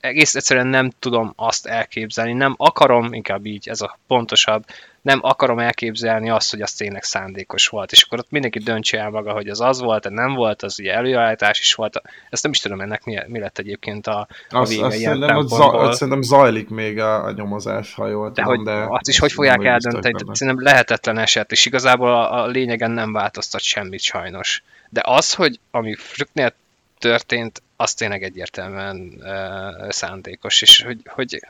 egész egyszerűen nem tudom azt elképzelni, nem akarom, inkább így ez a pontosabb, nem akarom elképzelni azt, hogy az tényleg szándékos volt, és akkor ott mindenki döntse el maga, hogy az az volt, nem volt, az ugye előállítás is volt, ezt nem is tudom ennek mi, mi lett egyébként a, a Azt, vége azt ilyen szerintem, za, szerintem zajlik még a, a nyomozás, ha jól De, tudom, de azt is hogy fogják eldönteni, szerintem lehetetlen eset, és igazából a, a lényegen nem változtat semmit sajnos. De az, hogy ami Frücknél történt, az tényleg egyértelműen uh, szándékos, és hogy, hogy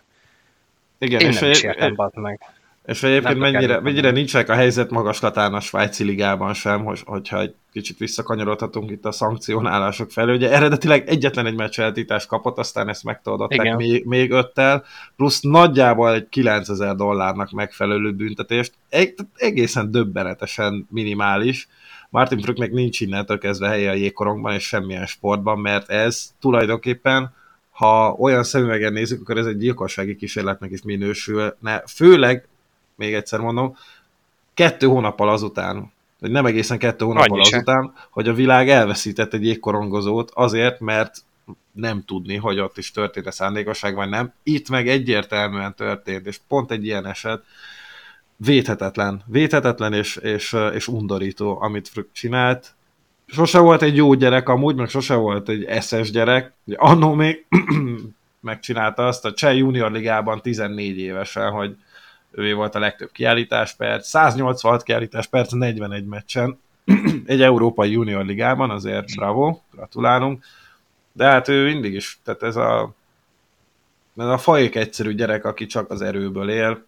Igen, én és, nem is egy, értem, meg. és egyébként Nem mennyire, mennyire nincsenek a helyzet magaslatán a svájci ligában sem, hogy, hogyha egy kicsit visszakanyarodhatunk itt a szankcionálások felé. Ugye eredetileg egyetlen egy meccs eltítást kapott, aztán ezt megtoldották még, még öttel, plusz nagyjából egy 9000 dollárnak megfelelő büntetést, Eg- egészen döbbenetesen minimális. Martin Fröcknek nincs innentől kezdve helye a jégkorongban és semmilyen sportban, mert ez tulajdonképpen ha olyan szemüvegen nézzük, akkor ez egy gyilkossági kísérletnek is minősülne. Főleg, még egyszer mondom, kettő hónappal azután, vagy nem egészen kettő hónappal Annyi se. azután, hogy a világ elveszített egy jégkorongozót azért, mert nem tudni, hogy ott is történt-e szándékosság, vagy nem. Itt meg egyértelműen történt, és pont egy ilyen eset védhetetlen. Védhetetlen és, és, és undorító, amit Frück csinált. Sose volt egy jó gyerek amúgy, meg sose volt egy eszes gyerek. Annó még megcsinálta azt a Cseh Junior Ligában 14 évesen, hogy ő volt a legtöbb kiállítás perc, 186 kiállítás perc 41 meccsen, egy Európai Junior Ligában, azért bravo, gratulálunk, de hát ő mindig is, tehát ez a ez a fajék egyszerű gyerek, aki csak az erőből él.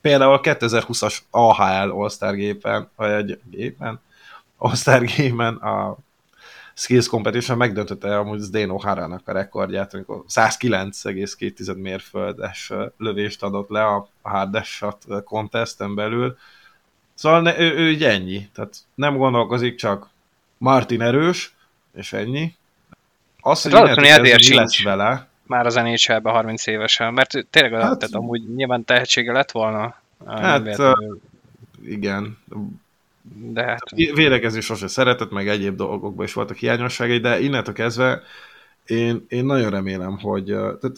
Például a 2020-as AHL All-Star gépen, vagy egy gépen, All-Star Game-en a Skills Competition megdöntötte amúgy Zdeno Haranak a rekordját, amikor 109,2 mérföldes lövést adott le a Hard Shot contesten belül. Szóval ne, ő, ő így ennyi. Tehát nem gondolkozik, csak Martin erős, és ennyi. az, hogy Hát valószínűleg kezdve ezért mi lesz vele, Már az nhl 30 évesen, mert tényleg hát, Hát- tehát amúgy nyilván tehetsége lett volna. nem Hát, véletlenül, igen, de hát, védekezni sose szeretett, meg egyéb dolgokban is voltak hiányosságai, de innentől kezdve én, én nagyon remélem, hogy tehát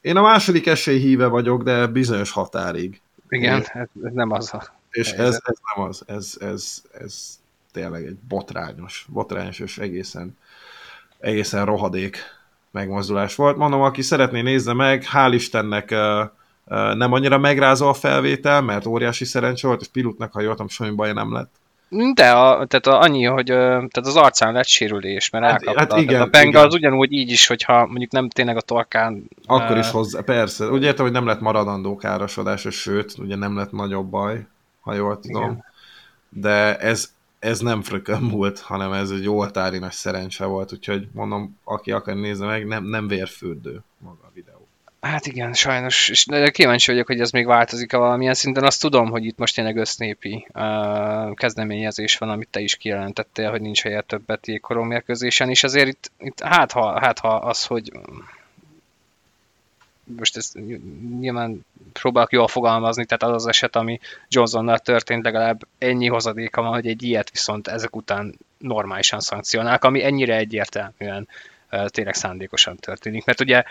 én a második esély híve vagyok, de bizonyos határig. igen, Én- ez, ez nem az a... És ez, ez nem az, ez, ez, ez tényleg egy botrányos, botrányos és egészen, egészen rohadék megmozdulás volt. Mondom, aki szeretné nézze meg, hál' Istennek nem annyira megrázó a felvétel, mert óriási szerencse volt, és pilotnak, ha jól tudom, semmi baj nem lett. De a, tehát a, annyi, hogy tehát az arcán lett sérülés, mert Hát- elkapta. hát tehát igen, a penga igen. az ugyanúgy így is, hogyha mondjuk nem tényleg a torkán... Akkor is hozzá, persze. Úgy értem, hogy nem lett maradandó károsodás, és sőt, ugye nem lett nagyobb baj, ha jól tudom. Igen. De ez, ez nem frökön múlt, hanem ez egy oltári nagy szerencse volt, úgyhogy mondom, aki akar nézni meg, nem, nem vérfürdő maga a videó. Hát igen, sajnos, és kíváncsi vagyok, hogy ez még változik-e valamilyen szinten. Azt tudom, hogy itt most tényleg össznépi uh, kezdeményezés van, amit te is kijelentettél, hogy nincs helye többet jégkorong mérkőzésen, és azért itt, itt hát, ha, hát ha az, hogy most ezt nyilván próbálok jól fogalmazni, tehát az az eset, ami Johnsonnal történt, legalább ennyi hozadéka van, hogy egy ilyet viszont ezek után normálisan szankcionálnak, ami ennyire egyértelműen tényleg szándékosan történik. Mert ugye,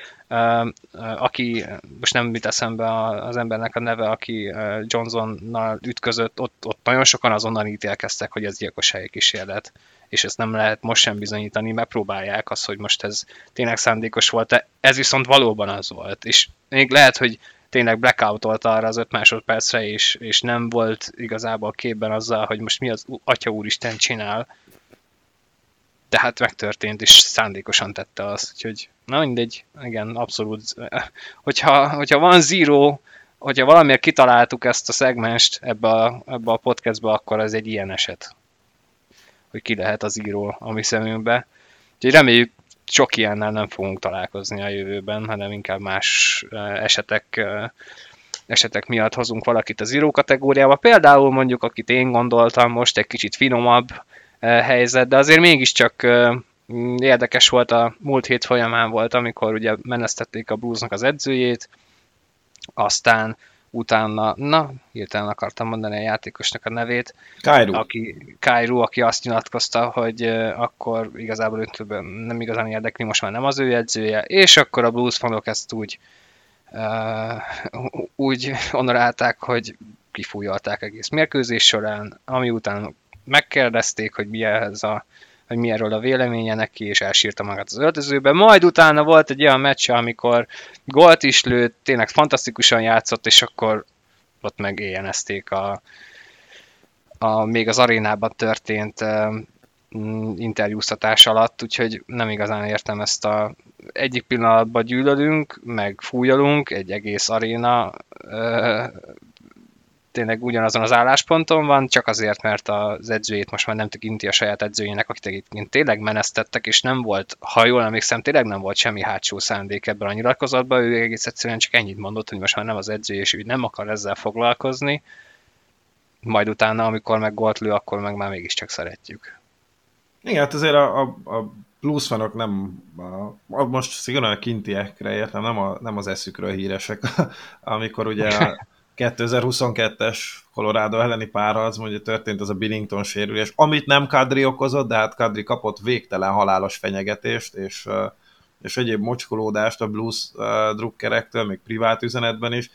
aki, most nem mit eszembe az embernek a neve, aki Johnsonnal ütközött, ott, ott nagyon sokan azonnal ítélkeztek, hogy ez gyilkossági kísérlet. És ezt nem lehet most sem bizonyítani, megpróbálják azt, hogy most ez tényleg szándékos volt, ez viszont valóban az volt, és még lehet, hogy tényleg blackout arra az öt másodpercre, és, és nem volt igazából képben azzal, hogy most mi az Atya Úristen csinál, de hát megtörtént, és szándékosan tette azt, úgyhogy na mindegy, igen, abszolút. Hogyha, hogyha van zero, hogyha valamiért kitaláltuk ezt a szegmest ebbe a, ebbe a podcastbe, akkor ez egy ilyen eset hogy ki lehet az író a mi szemünkbe. Úgyhogy reméljük sok ilyennel nem fogunk találkozni a jövőben, hanem inkább más esetek, esetek miatt hozunk valakit az író kategóriába. Például mondjuk, akit én gondoltam most, egy kicsit finomabb helyzet, de azért mégiscsak mm, érdekes volt a múlt hét folyamán volt, amikor ugye menesztették a Bluesnak az edzőjét, aztán utána, na, hirtelen akartam mondani a játékosnak a nevét, Kairu. aki, Kairu, aki azt nyilatkozta, hogy akkor igazából őt nem igazán érdekli, most már nem az ő edzője, és akkor a Blues fanok ezt úgy uh, úgy honorálták, hogy kifújolták egész mérkőzés során, ami után megkérdezték, hogy mi ez a hogy mi a véleménye neki, és elsírta magát az öltözőbe. Majd utána volt egy olyan meccs, amikor gólt is lőtt, tényleg fantasztikusan játszott, és akkor ott meg éjjenezték a, a, még az arénában történt interjúztatás alatt, úgyhogy nem igazán értem ezt a egyik pillanatban gyűlölünk, meg fújolunk, egy egész aréna tényleg ugyanazon az állásponton van, csak azért, mert az edzőjét most már nem tekinti a saját edzőjének, akit egyébként tényleg menesztettek, és nem volt, ha jól emlékszem, tényleg nem volt semmi hátsó szándék ebben a nyilatkozatban, ő egész egyszerűen csak ennyit mondott, hogy most már nem az edző, és ő nem akar ezzel foglalkozni, majd utána, amikor meg gólt lő, akkor meg már mégiscsak szeretjük. Igen, hát azért a, a, a blues fanok nem, a, a, most szigorúan a kintiekre értem, nem, a, nem az eszükről híresek, amikor ugye a 2022-es Colorado elleni párharc, mondja történt az a Billington sérülés, amit nem Kadri okozott, de hát Kadri kapott végtelen halálos fenyegetést, és, és egyéb mocskolódást a blues drukkerektől, még privát üzenetben is,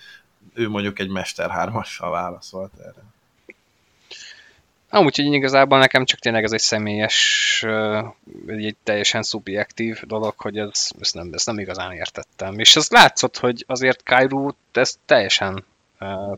ő mondjuk egy Mester 3-assal válaszolt erre. Amúgy, hogy igazából nekem csak tényleg ez egy személyes, egy teljesen szubjektív dolog, hogy ez, ezt, nem, ezt nem igazán értettem. És ez látszott, hogy azért Kairu ezt teljesen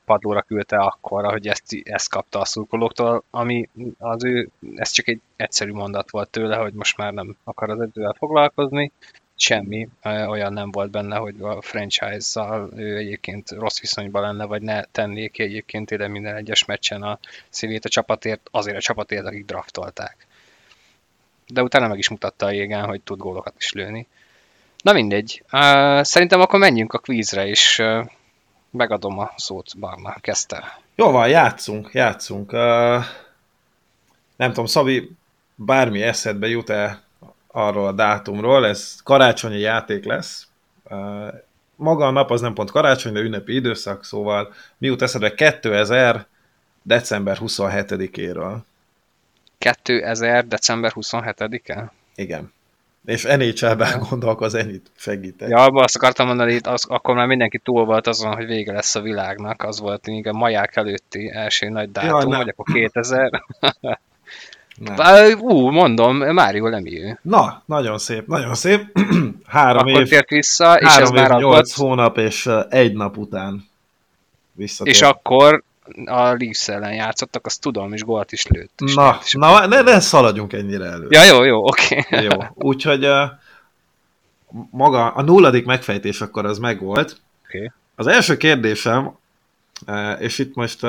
padlóra küldte akkor, hogy ezt, ezt kapta a szurkolóktól, ami az ő, ez csak egy egyszerű mondat volt tőle, hogy most már nem akar az edzővel foglalkozni, semmi olyan nem volt benne, hogy a franchise-zal ő egyébként rossz viszonyban lenne, vagy ne tennék ki egyébként tényleg minden egyes meccsen a szívét a csapatért, azért a csapatért, akik draftolták. De utána meg is mutatta a jégen, hogy tud gólokat is lőni. Na mindegy. Szerintem akkor menjünk a kvízre, és megadom a szót, Barna, kezdte. Jó van, játszunk, játszunk. Uh, nem tudom, Szabi, bármi eszedbe jut-e arról a dátumról, ez karácsonyi játék lesz. Maga a nap az nem pont karácsony, de ünnepi időszak, szóval mi jut eszedbe 2000 december 27-éről. 2000 december 27-e? Igen. És NHL-ben gondolkoz, ennyit segítek. Ja, azt akartam mondani, itt az, akkor már mindenki túl volt azon, hogy vége lesz a világnak. Az volt igen, maják előtti első nagy dátum, ja, vagy akkor 2000. Nem. Ú, mondom, Mário Lemieux. Na, nagyon szép, nagyon szép. három akkor év, tért vissza, és három ez év, már nyolc hónap, és egy nap után visszatért. És akkor a Leafs ellen játszottak, azt tudom, és gólt is lőtt. És Na, és na ne, ne szaladjunk ennyire elő. Ja, jó, jó, oké. Okay. Jó, úgyhogy uh, maga a nulladik megfejtés akkor az megvolt. Okay. Az első kérdésem, és itt most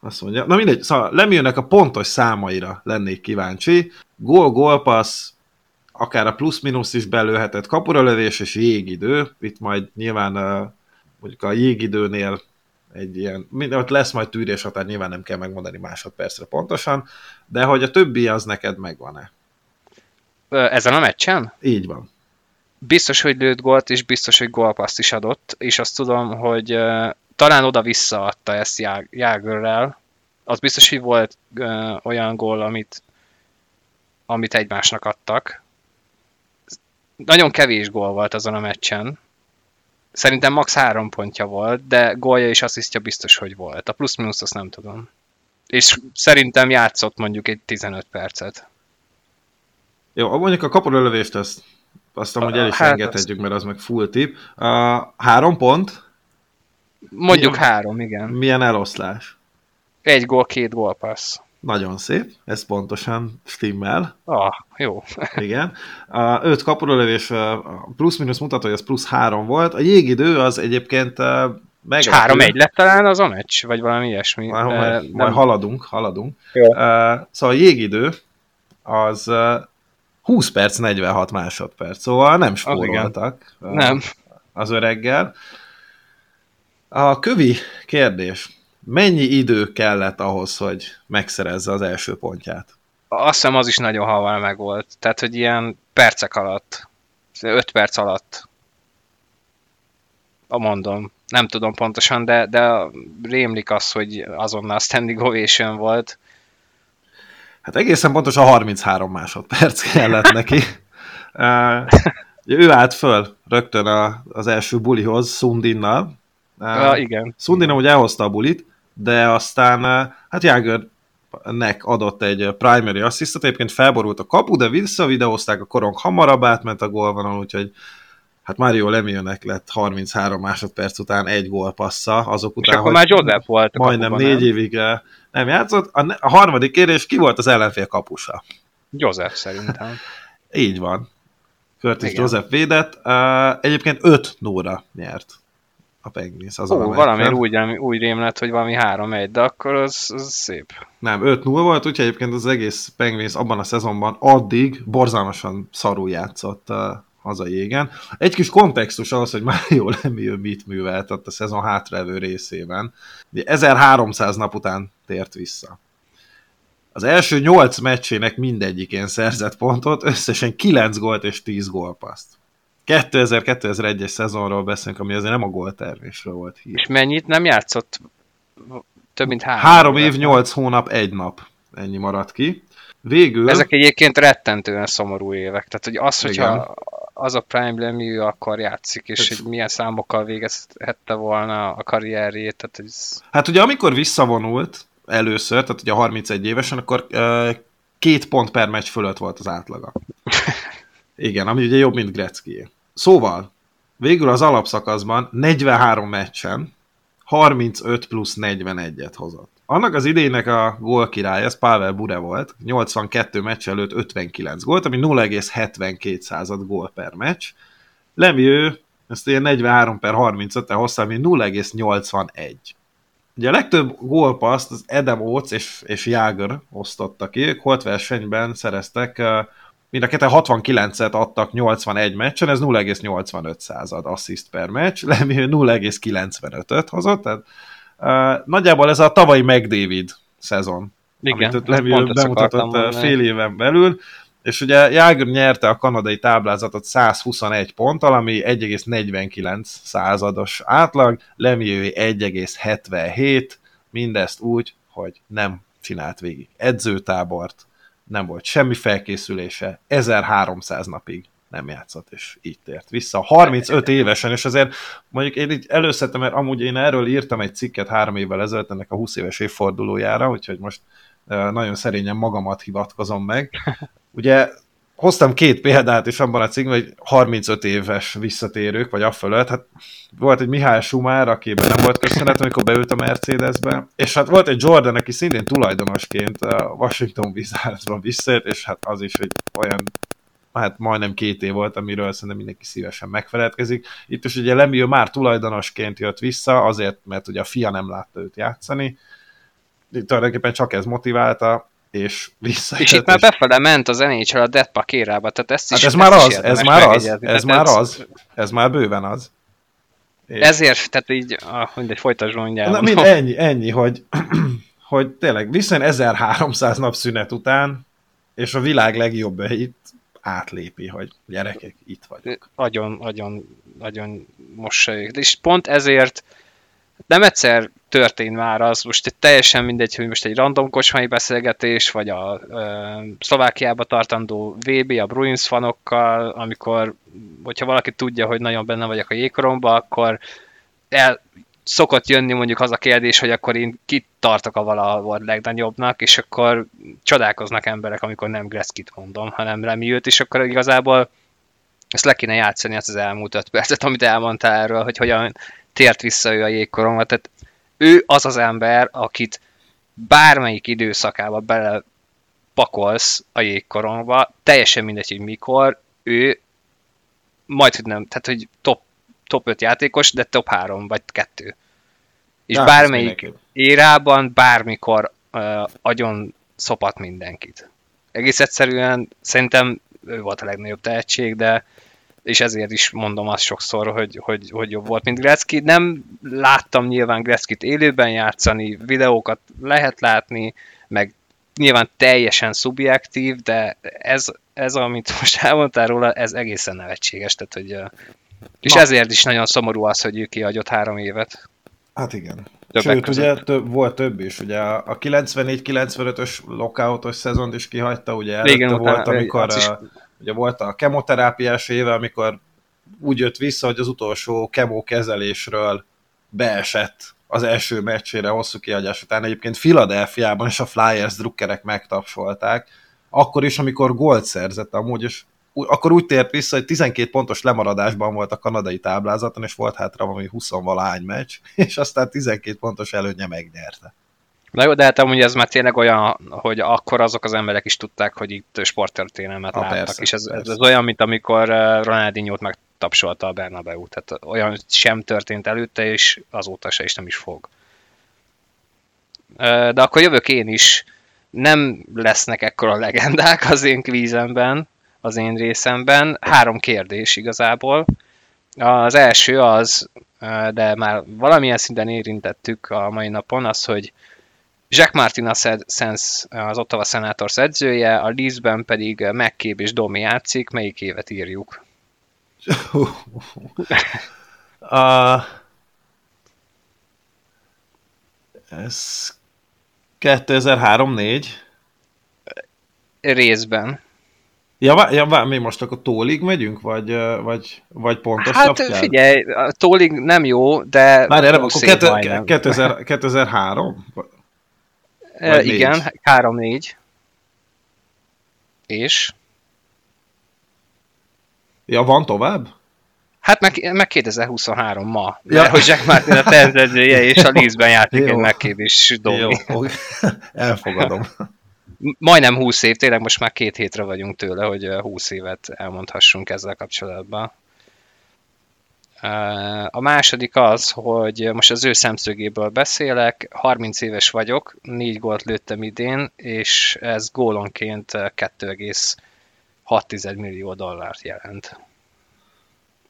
azt mondja, na mindegy, szóval Lemieux-nek a pontos számaira lennék kíváncsi. Gól, gólpassz, akár a plusz-minusz is belőhetett kapuralövés és jégidő. Itt majd nyilván uh, mondjuk a jégidőnél egy ilyen, ott lesz majd tűrés határ, nyilván nem kell megmondani másodpercre pontosan, de hogy a többi az neked megvan-e? Ezen a meccsen? Így van. Biztos, hogy lőtt gólt, és biztos, hogy gólpaszt is adott, és azt tudom, hogy uh, talán oda-vissza adta ezt Jágörrel. Az biztos, hogy volt uh, olyan gól, amit, amit egymásnak adtak. Nagyon kevés gól volt azon a meccsen, Szerintem max. három pontja volt, de gólja és asszisztja biztos, hogy volt. A plusz-minusz azt nem tudom. És szerintem játszott mondjuk egy 15 percet. Jó, mondjuk a kaporölövést azt, azt amúgy el is hát engedhetjük, mert az meg full tip. Uh, három pont? Mondjuk milyen, három, igen. Milyen eloszlás? Egy gól, két gólpassz. Nagyon szép, ez pontosan stimmel. Ah, jó. Igen. A öt kapurólövés plusz-minusz mutató, hogy az plusz három volt. A jégidő az egyébként meg. Három egy lett talán az a meccs, vagy valami ilyesmi. Majd, de, majd, majd haladunk, haladunk. Jó. Uh, szóval a jégidő az uh, 20 perc, 46 másodperc, szóval nem spóroltak uh, nem. az öreggel. A kövi kérdés mennyi idő kellett ahhoz, hogy megszerezze az első pontját? Azt hiszem az is nagyon hamar meg volt. Tehát, hogy ilyen percek alatt, 5 perc alatt. A mondom. Nem tudom pontosan, de, de rémlik az, hogy azonnal standing ovation volt. Hát egészen pontosan 33 másodperc kellett neki. uh, ő állt föl rögtön a, az első bulihoz Sundinnal. Uh, igen. Sundin hogy elhozta a bulit, de aztán hát Jágörnek adott egy primary assistot, egyébként felborult a kapu, de visszavideózták, a korong hamarabb átment a gólvonal, úgyhogy hát Mario Lemieux-nek lett 33 másodperc után egy gólpassza, azok után, És akkor már Joseph volt Majdnem négy nem? évig nem játszott. A, a harmadik kérdés, ki volt az ellenfél kapusa? Joseph szerintem. Így van. Curtis Igen. Joseph védett. Egyébként 5 nóra nyert a Penguins. Az Ó, valamiért úgy, úgy rém lett, hogy valami 3-1, de akkor az, az szép. Nem, 5-0 volt, úgyhogy egyébként az egész Penguins abban a szezonban addig borzalmasan szarul játszott uh, haza jégen. Egy kis kontextus ahhoz, hogy már jól Lemieux mit művelt a szezon hátraevő részében. 1300 nap után tért vissza. Az első 8 meccsének mindegyikén szerzett pontot, összesen 9 gólt és 10 gólpaszt. 2000-2001-es szezonról beszélünk, ami azért nem a góltermésről volt hír. És mennyit nem játszott? Több mint három. Három év, nyolc hónap, egy nap. Ennyi maradt ki. Végül... Ezek egyébként rettentően szomorú évek. Tehát, hogy az, hogyha Igen. az a Prime Lemieux akkor játszik, és hogy milyen számokkal végezhette volna a karrierjét. Tehát, ez... Hát ugye amikor visszavonult először, tehát ugye 31 évesen, akkor uh, két pont per meccs fölött volt az átlaga. Igen, ami ugye jobb, mint Gretzky. Szóval, végül az alapszakaszban 43 meccsen 35 plusz 41-et hozott. Annak az idének a gól király, ez Pavel Bure volt, 82 meccs előtt 59 gólt, ami 0,72 század gól per meccs. Lemieux ezt ilyen 43 per 35-tel hozta, ami 0,81. Ugye a legtöbb gólpaszt az Adam Oates és, és Jágr osztotta ki, ők holt versenyben szereztek mind a ketten 69-et adtak 81 meccsen, ez 0,85 század assziszt per meccs, Lemieux 0,95-öt hozott, tehát uh, nagyjából ez a tavalyi McDavid szezon, Igen, amit Lemieux bemutatott fél éven belül, És ugye Jágr nyerte a kanadai táblázatot 121 ponttal, ami 1,49 százados átlag, Lemieux 1,77, mindezt úgy, hogy nem csinált végig edzőtábort, nem volt semmi felkészülése, 1300 napig nem játszott, és így tért vissza. 35 évesen, és azért mondjuk én így előszedtem, mert amúgy én erről írtam egy cikket három évvel ezelőtt ennek a 20 éves évfordulójára, úgyhogy most nagyon szerényen magamat hivatkozom meg. Ugye hoztam két példát is abban a cikkben, hogy 35 éves visszatérők, vagy afölött. Hát volt egy Mihály Schumacher, akiben nem volt köszönet, amikor beült a Mercedesbe, és hát volt egy Jordan, aki szintén tulajdonosként a Washington Wizardsban visszért, és hát az is egy olyan hát majdnem két év volt, amiről szerintem mindenki szívesen megfeledkezik. Itt is ugye Lemieux már tulajdonosként jött vissza, azért, mert ugye a fia nem látta őt játszani. Tulajdonképpen csak ez motiválta, és vissza. És itt már befele ment az NHL a Deadpack érába, tehát ezt is... Hát ez már az, ez már az, ez már az, ez már bőven az. És... Ezért, tehát így, ah, mindegy, folytasd mondjál. Na, mind, ennyi, ennyi, hogy, hogy tényleg viszont 1300 nap szünet után, és a világ legjobbait átlépi, hogy gyerekek, itt vagyok. Nagyon, nagyon, nagyon mosolyog. És pont ezért nem egyszer történt már az, most teljesen mindegy, hogy most egy random kocsmai beszélgetés, vagy a ö, Szlovákiába tartandó VB a Bruins fanokkal, amikor, hogyha valaki tudja, hogy nagyon benne vagyok a jégkoromba, akkor el, szokott jönni mondjuk az a kérdés, hogy akkor én kit tartok a valahol legnagyobbnak, és akkor csodálkoznak emberek, amikor nem Gretzkit mondom, hanem Remiőt, és akkor igazából ezt le kéne játszani ezt az elmúlt öt percet, amit elmondtál erről, hogy hogyan tért vissza ő a jégkoromba. Tehát ő az az ember, akit bármelyik időszakába bele pakolsz a jégkoromba, teljesen mindegy, hogy mikor, ő majd, hogy nem, tehát hogy top top 5 játékos, de top 3 vagy 2. És ja, bármelyik érában, bármikor uh, agyon szopat mindenkit. Egész egyszerűen szerintem ő volt a legnagyobb tehetség, de és ezért is mondom azt sokszor, hogy, hogy, hogy jobb volt, mint Gretzky. Nem láttam nyilván Gretzkit élőben játszani, videókat lehet látni, meg nyilván teljesen szubjektív, de ez, ez amit most elmondtál róla, ez egészen nevetséges, tehát hogy és Na. ezért is nagyon szomorú az, hogy ő kiadott három évet. Hát igen. Többek Sőt, között. ugye több, volt több is, ugye a 94-95-ös lockoutos szezont is kihagyta, ugye Igen, volt, amikor a, is... ugye volt a kemoterápiás éve, amikor úgy jött vissza, hogy az utolsó kemó kezelésről beesett az első meccsére hosszú kiadás után. Egyébként Philadelphiában is a Flyers drukkerek megtapsolták, akkor is, amikor gólt szerzett amúgy, és akkor úgy tért vissza, hogy 12 pontos lemaradásban volt a kanadai táblázaton, és volt hátra valami 20 valahány meccs, és aztán 12 pontos előnye megnyerte. Na jó, de hát amúgy ez már tényleg olyan, hogy akkor azok az emberek is tudták, hogy itt sporttörténelmet láttak, persze, és ez, persze. ez olyan, mint amikor uh, Ronaldinho-t megtapsolta a Bernabeu, tehát olyan sem történt előtte, és azóta se is nem is fog. De akkor jövök én is. Nem lesznek ekkora legendák az én kvízemben, az én részemben. Három kérdés igazából. Az első az, de már valamilyen szinten érintettük a mai napon, az, hogy Jack Martin a Sens, az Ottawa Senators edzője, a Leafsben pedig McCabe és Domi játszik. Melyik évet írjuk? uh, ez 2003-4? Részben. Ja, vá, ja vá, mi most akkor tólig megyünk, vagy, vagy, vagy pontosabb Hát kell? figyelj, a tólig nem jó, de... Már erre, akkor 2000, 2003? E, igen, 3-4. És? Ja, van tovább? Hát meg, meg 2023 ma. Ja. Mert hogy Jack Martin a tervezője és a Leafsben játszik egy megképés Domi. Jó, elfogadom majdnem 20 év, tényleg most már két hétre vagyunk tőle, hogy 20 évet elmondhassunk ezzel kapcsolatban. A második az, hogy most az ő szemszögéből beszélek, 30 éves vagyok, 4 gólt lőttem idén, és ez gólonként 2,6 millió dollárt jelent.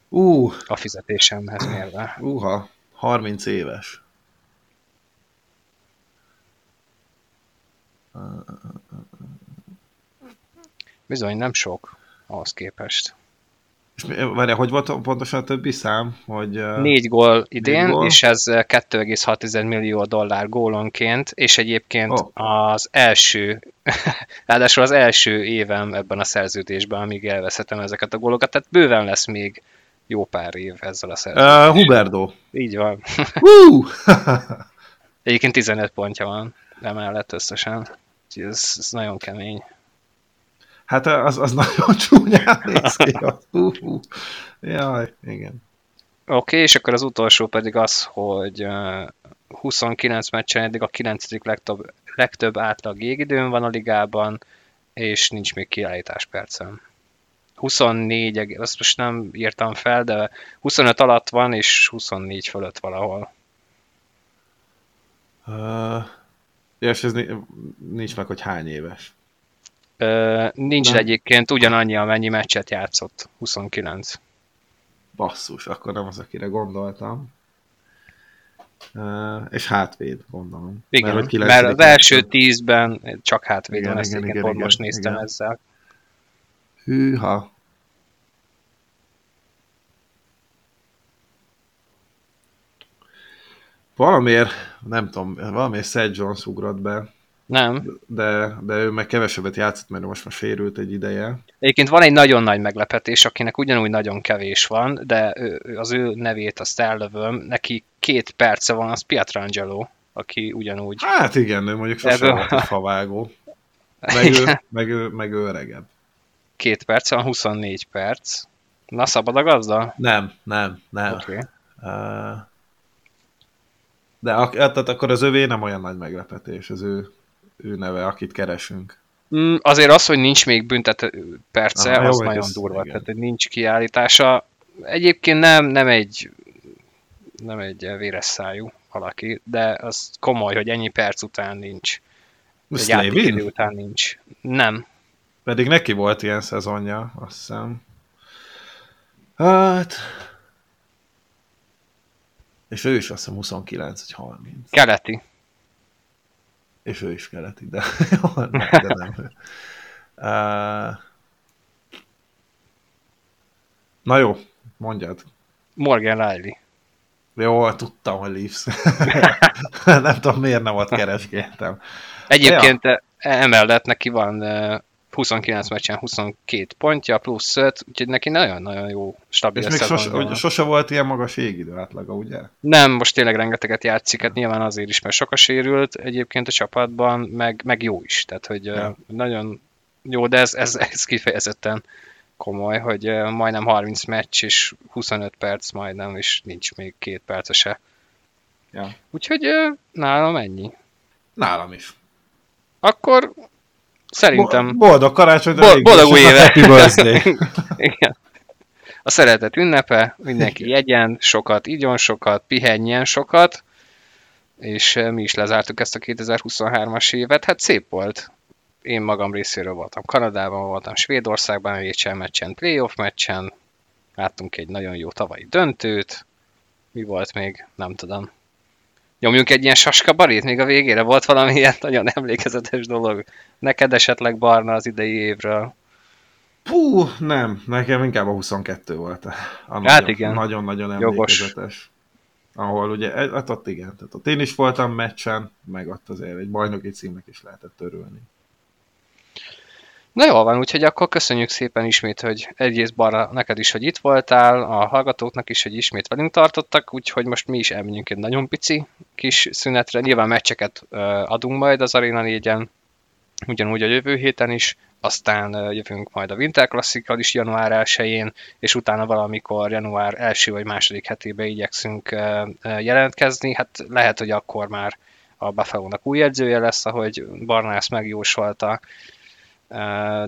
Uh, a fizetésemhez mérve. Uha, 30 éves. Bizony nem sok ahhoz képest. Várjál, hogy volt pontosan a többi szám? Hogy, uh, Négy gól idén, Négy gól. és ez eh, 2,6 millió dollár gólonként, és egyébként Ó. az első, ráadásul az első évem ebben a szerződésben, amíg elveszhetem ezeket a gólokat, tehát bőven lesz még jó pár év ezzel a szerződéssel. uh, Huberdo. Így van. Hú! Egyébként 15 pontja van emellett összesen. Úgyhogy Ez, ez nagyon kemény. Hát az, az nagyon csúnyán néz ki. Hú, hú. Jaj, igen. Oké, okay, és akkor az utolsó pedig az, hogy eh, 29 meccsen eddig a 9. legtöbb, legtöbb átlag jégidőn van a ligában, és nincs még kiállítás percem. 24, eg- azt most nem írtam fel, de 25 alatt van, és 24 fölött valahol. Uh, és ez ni- nincs meg, hogy hány éves. Nincs Nem. egyébként ugyanannyi, amennyi meccset játszott. 29. Basszus, akkor nem az, akire gondoltam. Uh, és hátvéd, gondolom. Igen, mert, mert az első tízben csak hátvédon, Igen, ezt igen, igen, most igen, néztem igen. ezzel. Hűha. Valamiért, nem tudom, valamiért Seth Jones ugrott be, Nem, de, de ő meg kevesebbet játszott, mert most már sérült egy ideje. Egyébként van egy nagyon nagy meglepetés, akinek ugyanúgy nagyon kevés van, de ő, az ő nevét azt ellövöm, neki két perce van, az Pietrangelo, aki ugyanúgy. Hát igen, ő mondjuk sosem Ebből- volt egy favágó. Meg ő, meg, ő, meg ő öregebb. Két perce van, 24 perc. Na, szabad a gazda? Nem, nem, nem. Okay. Uh, de ak- tehát akkor az övé nem olyan nagy meglepetés, az ő, ő neve, akit keresünk. Mm, azért az, hogy nincs még büntet perce, Aha, jó, az vagy nagyon ez- durva, igen. tehát hogy nincs kiállítása. Egyébként nem, nem egy nem egy véres szájú valaki, de az komoly, hogy ennyi perc után nincs. Egy Slavin? után nincs. Nem. Pedig neki volt ilyen szezonja, azt hiszem. Hát... És ő is azt hiszem 29 vagy 30. Keleti. És ő is keleti, de, de nem. na jó, mondjad. Morgan Riley. Jó, tudtam, hogy Leafs. nem tudom, miért nem ott keresgéltem. Egyébként ja. emellett neki van 29 meccsen 22 pontja, plusz 5, úgyhogy neki nagyon-nagyon jó, stabil És még sose, sose volt ilyen magas égidő átlaga, ugye? Nem, most tényleg rengeteget játszik, hát nyilván azért is, mert soka sérült egyébként a csapatban, meg, meg jó is, tehát hogy ja. Nagyon jó, de ez, ez, ez kifejezetten komoly, hogy majdnem 30 meccs és 25 perc majdnem, és nincs még két perce se. Ja. Úgyhogy nálam ennyi. Nálam is. Akkor szerintem... Bo- boldog karácsony, Bol- boldog új éve! Happy birthday! Igen. A szeretet ünnepe, mindenki jegyen sokat, igyon sokat, pihenjen sokat, és eh, mi is lezártuk ezt a 2023-as évet. Hát szép volt. Én magam részéről voltam Kanadában, voltam Svédországban, VHL meccsen, playoff meccsen, láttunk egy nagyon jó tavalyi döntőt. Mi volt még? Nem tudom. Nyomjunk egy ilyen saskabarit még a végére? Volt valami ilyen nagyon emlékezetes dolog? Neked esetleg Barna az idei évről? Puh, nem, nekem inkább a 22 volt. A Hát nagyon, igen. Nagyon-nagyon Jogos. emlékezetes. Ahol ugye, eh, hát ott igen, tehát ott én is voltam meccsen, meg ott azért egy bajnoki címnek is lehetett örülni. Na jól van, úgyhogy akkor köszönjük szépen ismét, hogy egyrészt Barra neked is, hogy itt voltál, a hallgatóknak is, hogy ismét velünk tartottak, úgyhogy most mi is elmenjünk egy nagyon pici kis szünetre. Nyilván meccseket adunk majd az Arena 4-en, ugyanúgy a jövő héten is, aztán jövünk majd a Winter Classical is január 1-én, és utána valamikor január első vagy második hetébe igyekszünk jelentkezni. Hát lehet, hogy akkor már a Buffalo-nak új edzője lesz, ahogy Barna ezt megjósolta,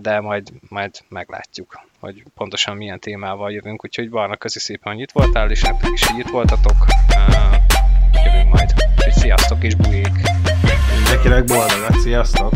de majd, majd meglátjuk, hogy pontosan milyen témával jövünk, úgyhogy Barna, köszi szépen, hogy itt voltál, és nektek is, hogy itt voltatok. Jövünk majd. Úgyhogy sziasztok és bujék! Mindenkinek boldogat, sziasztok!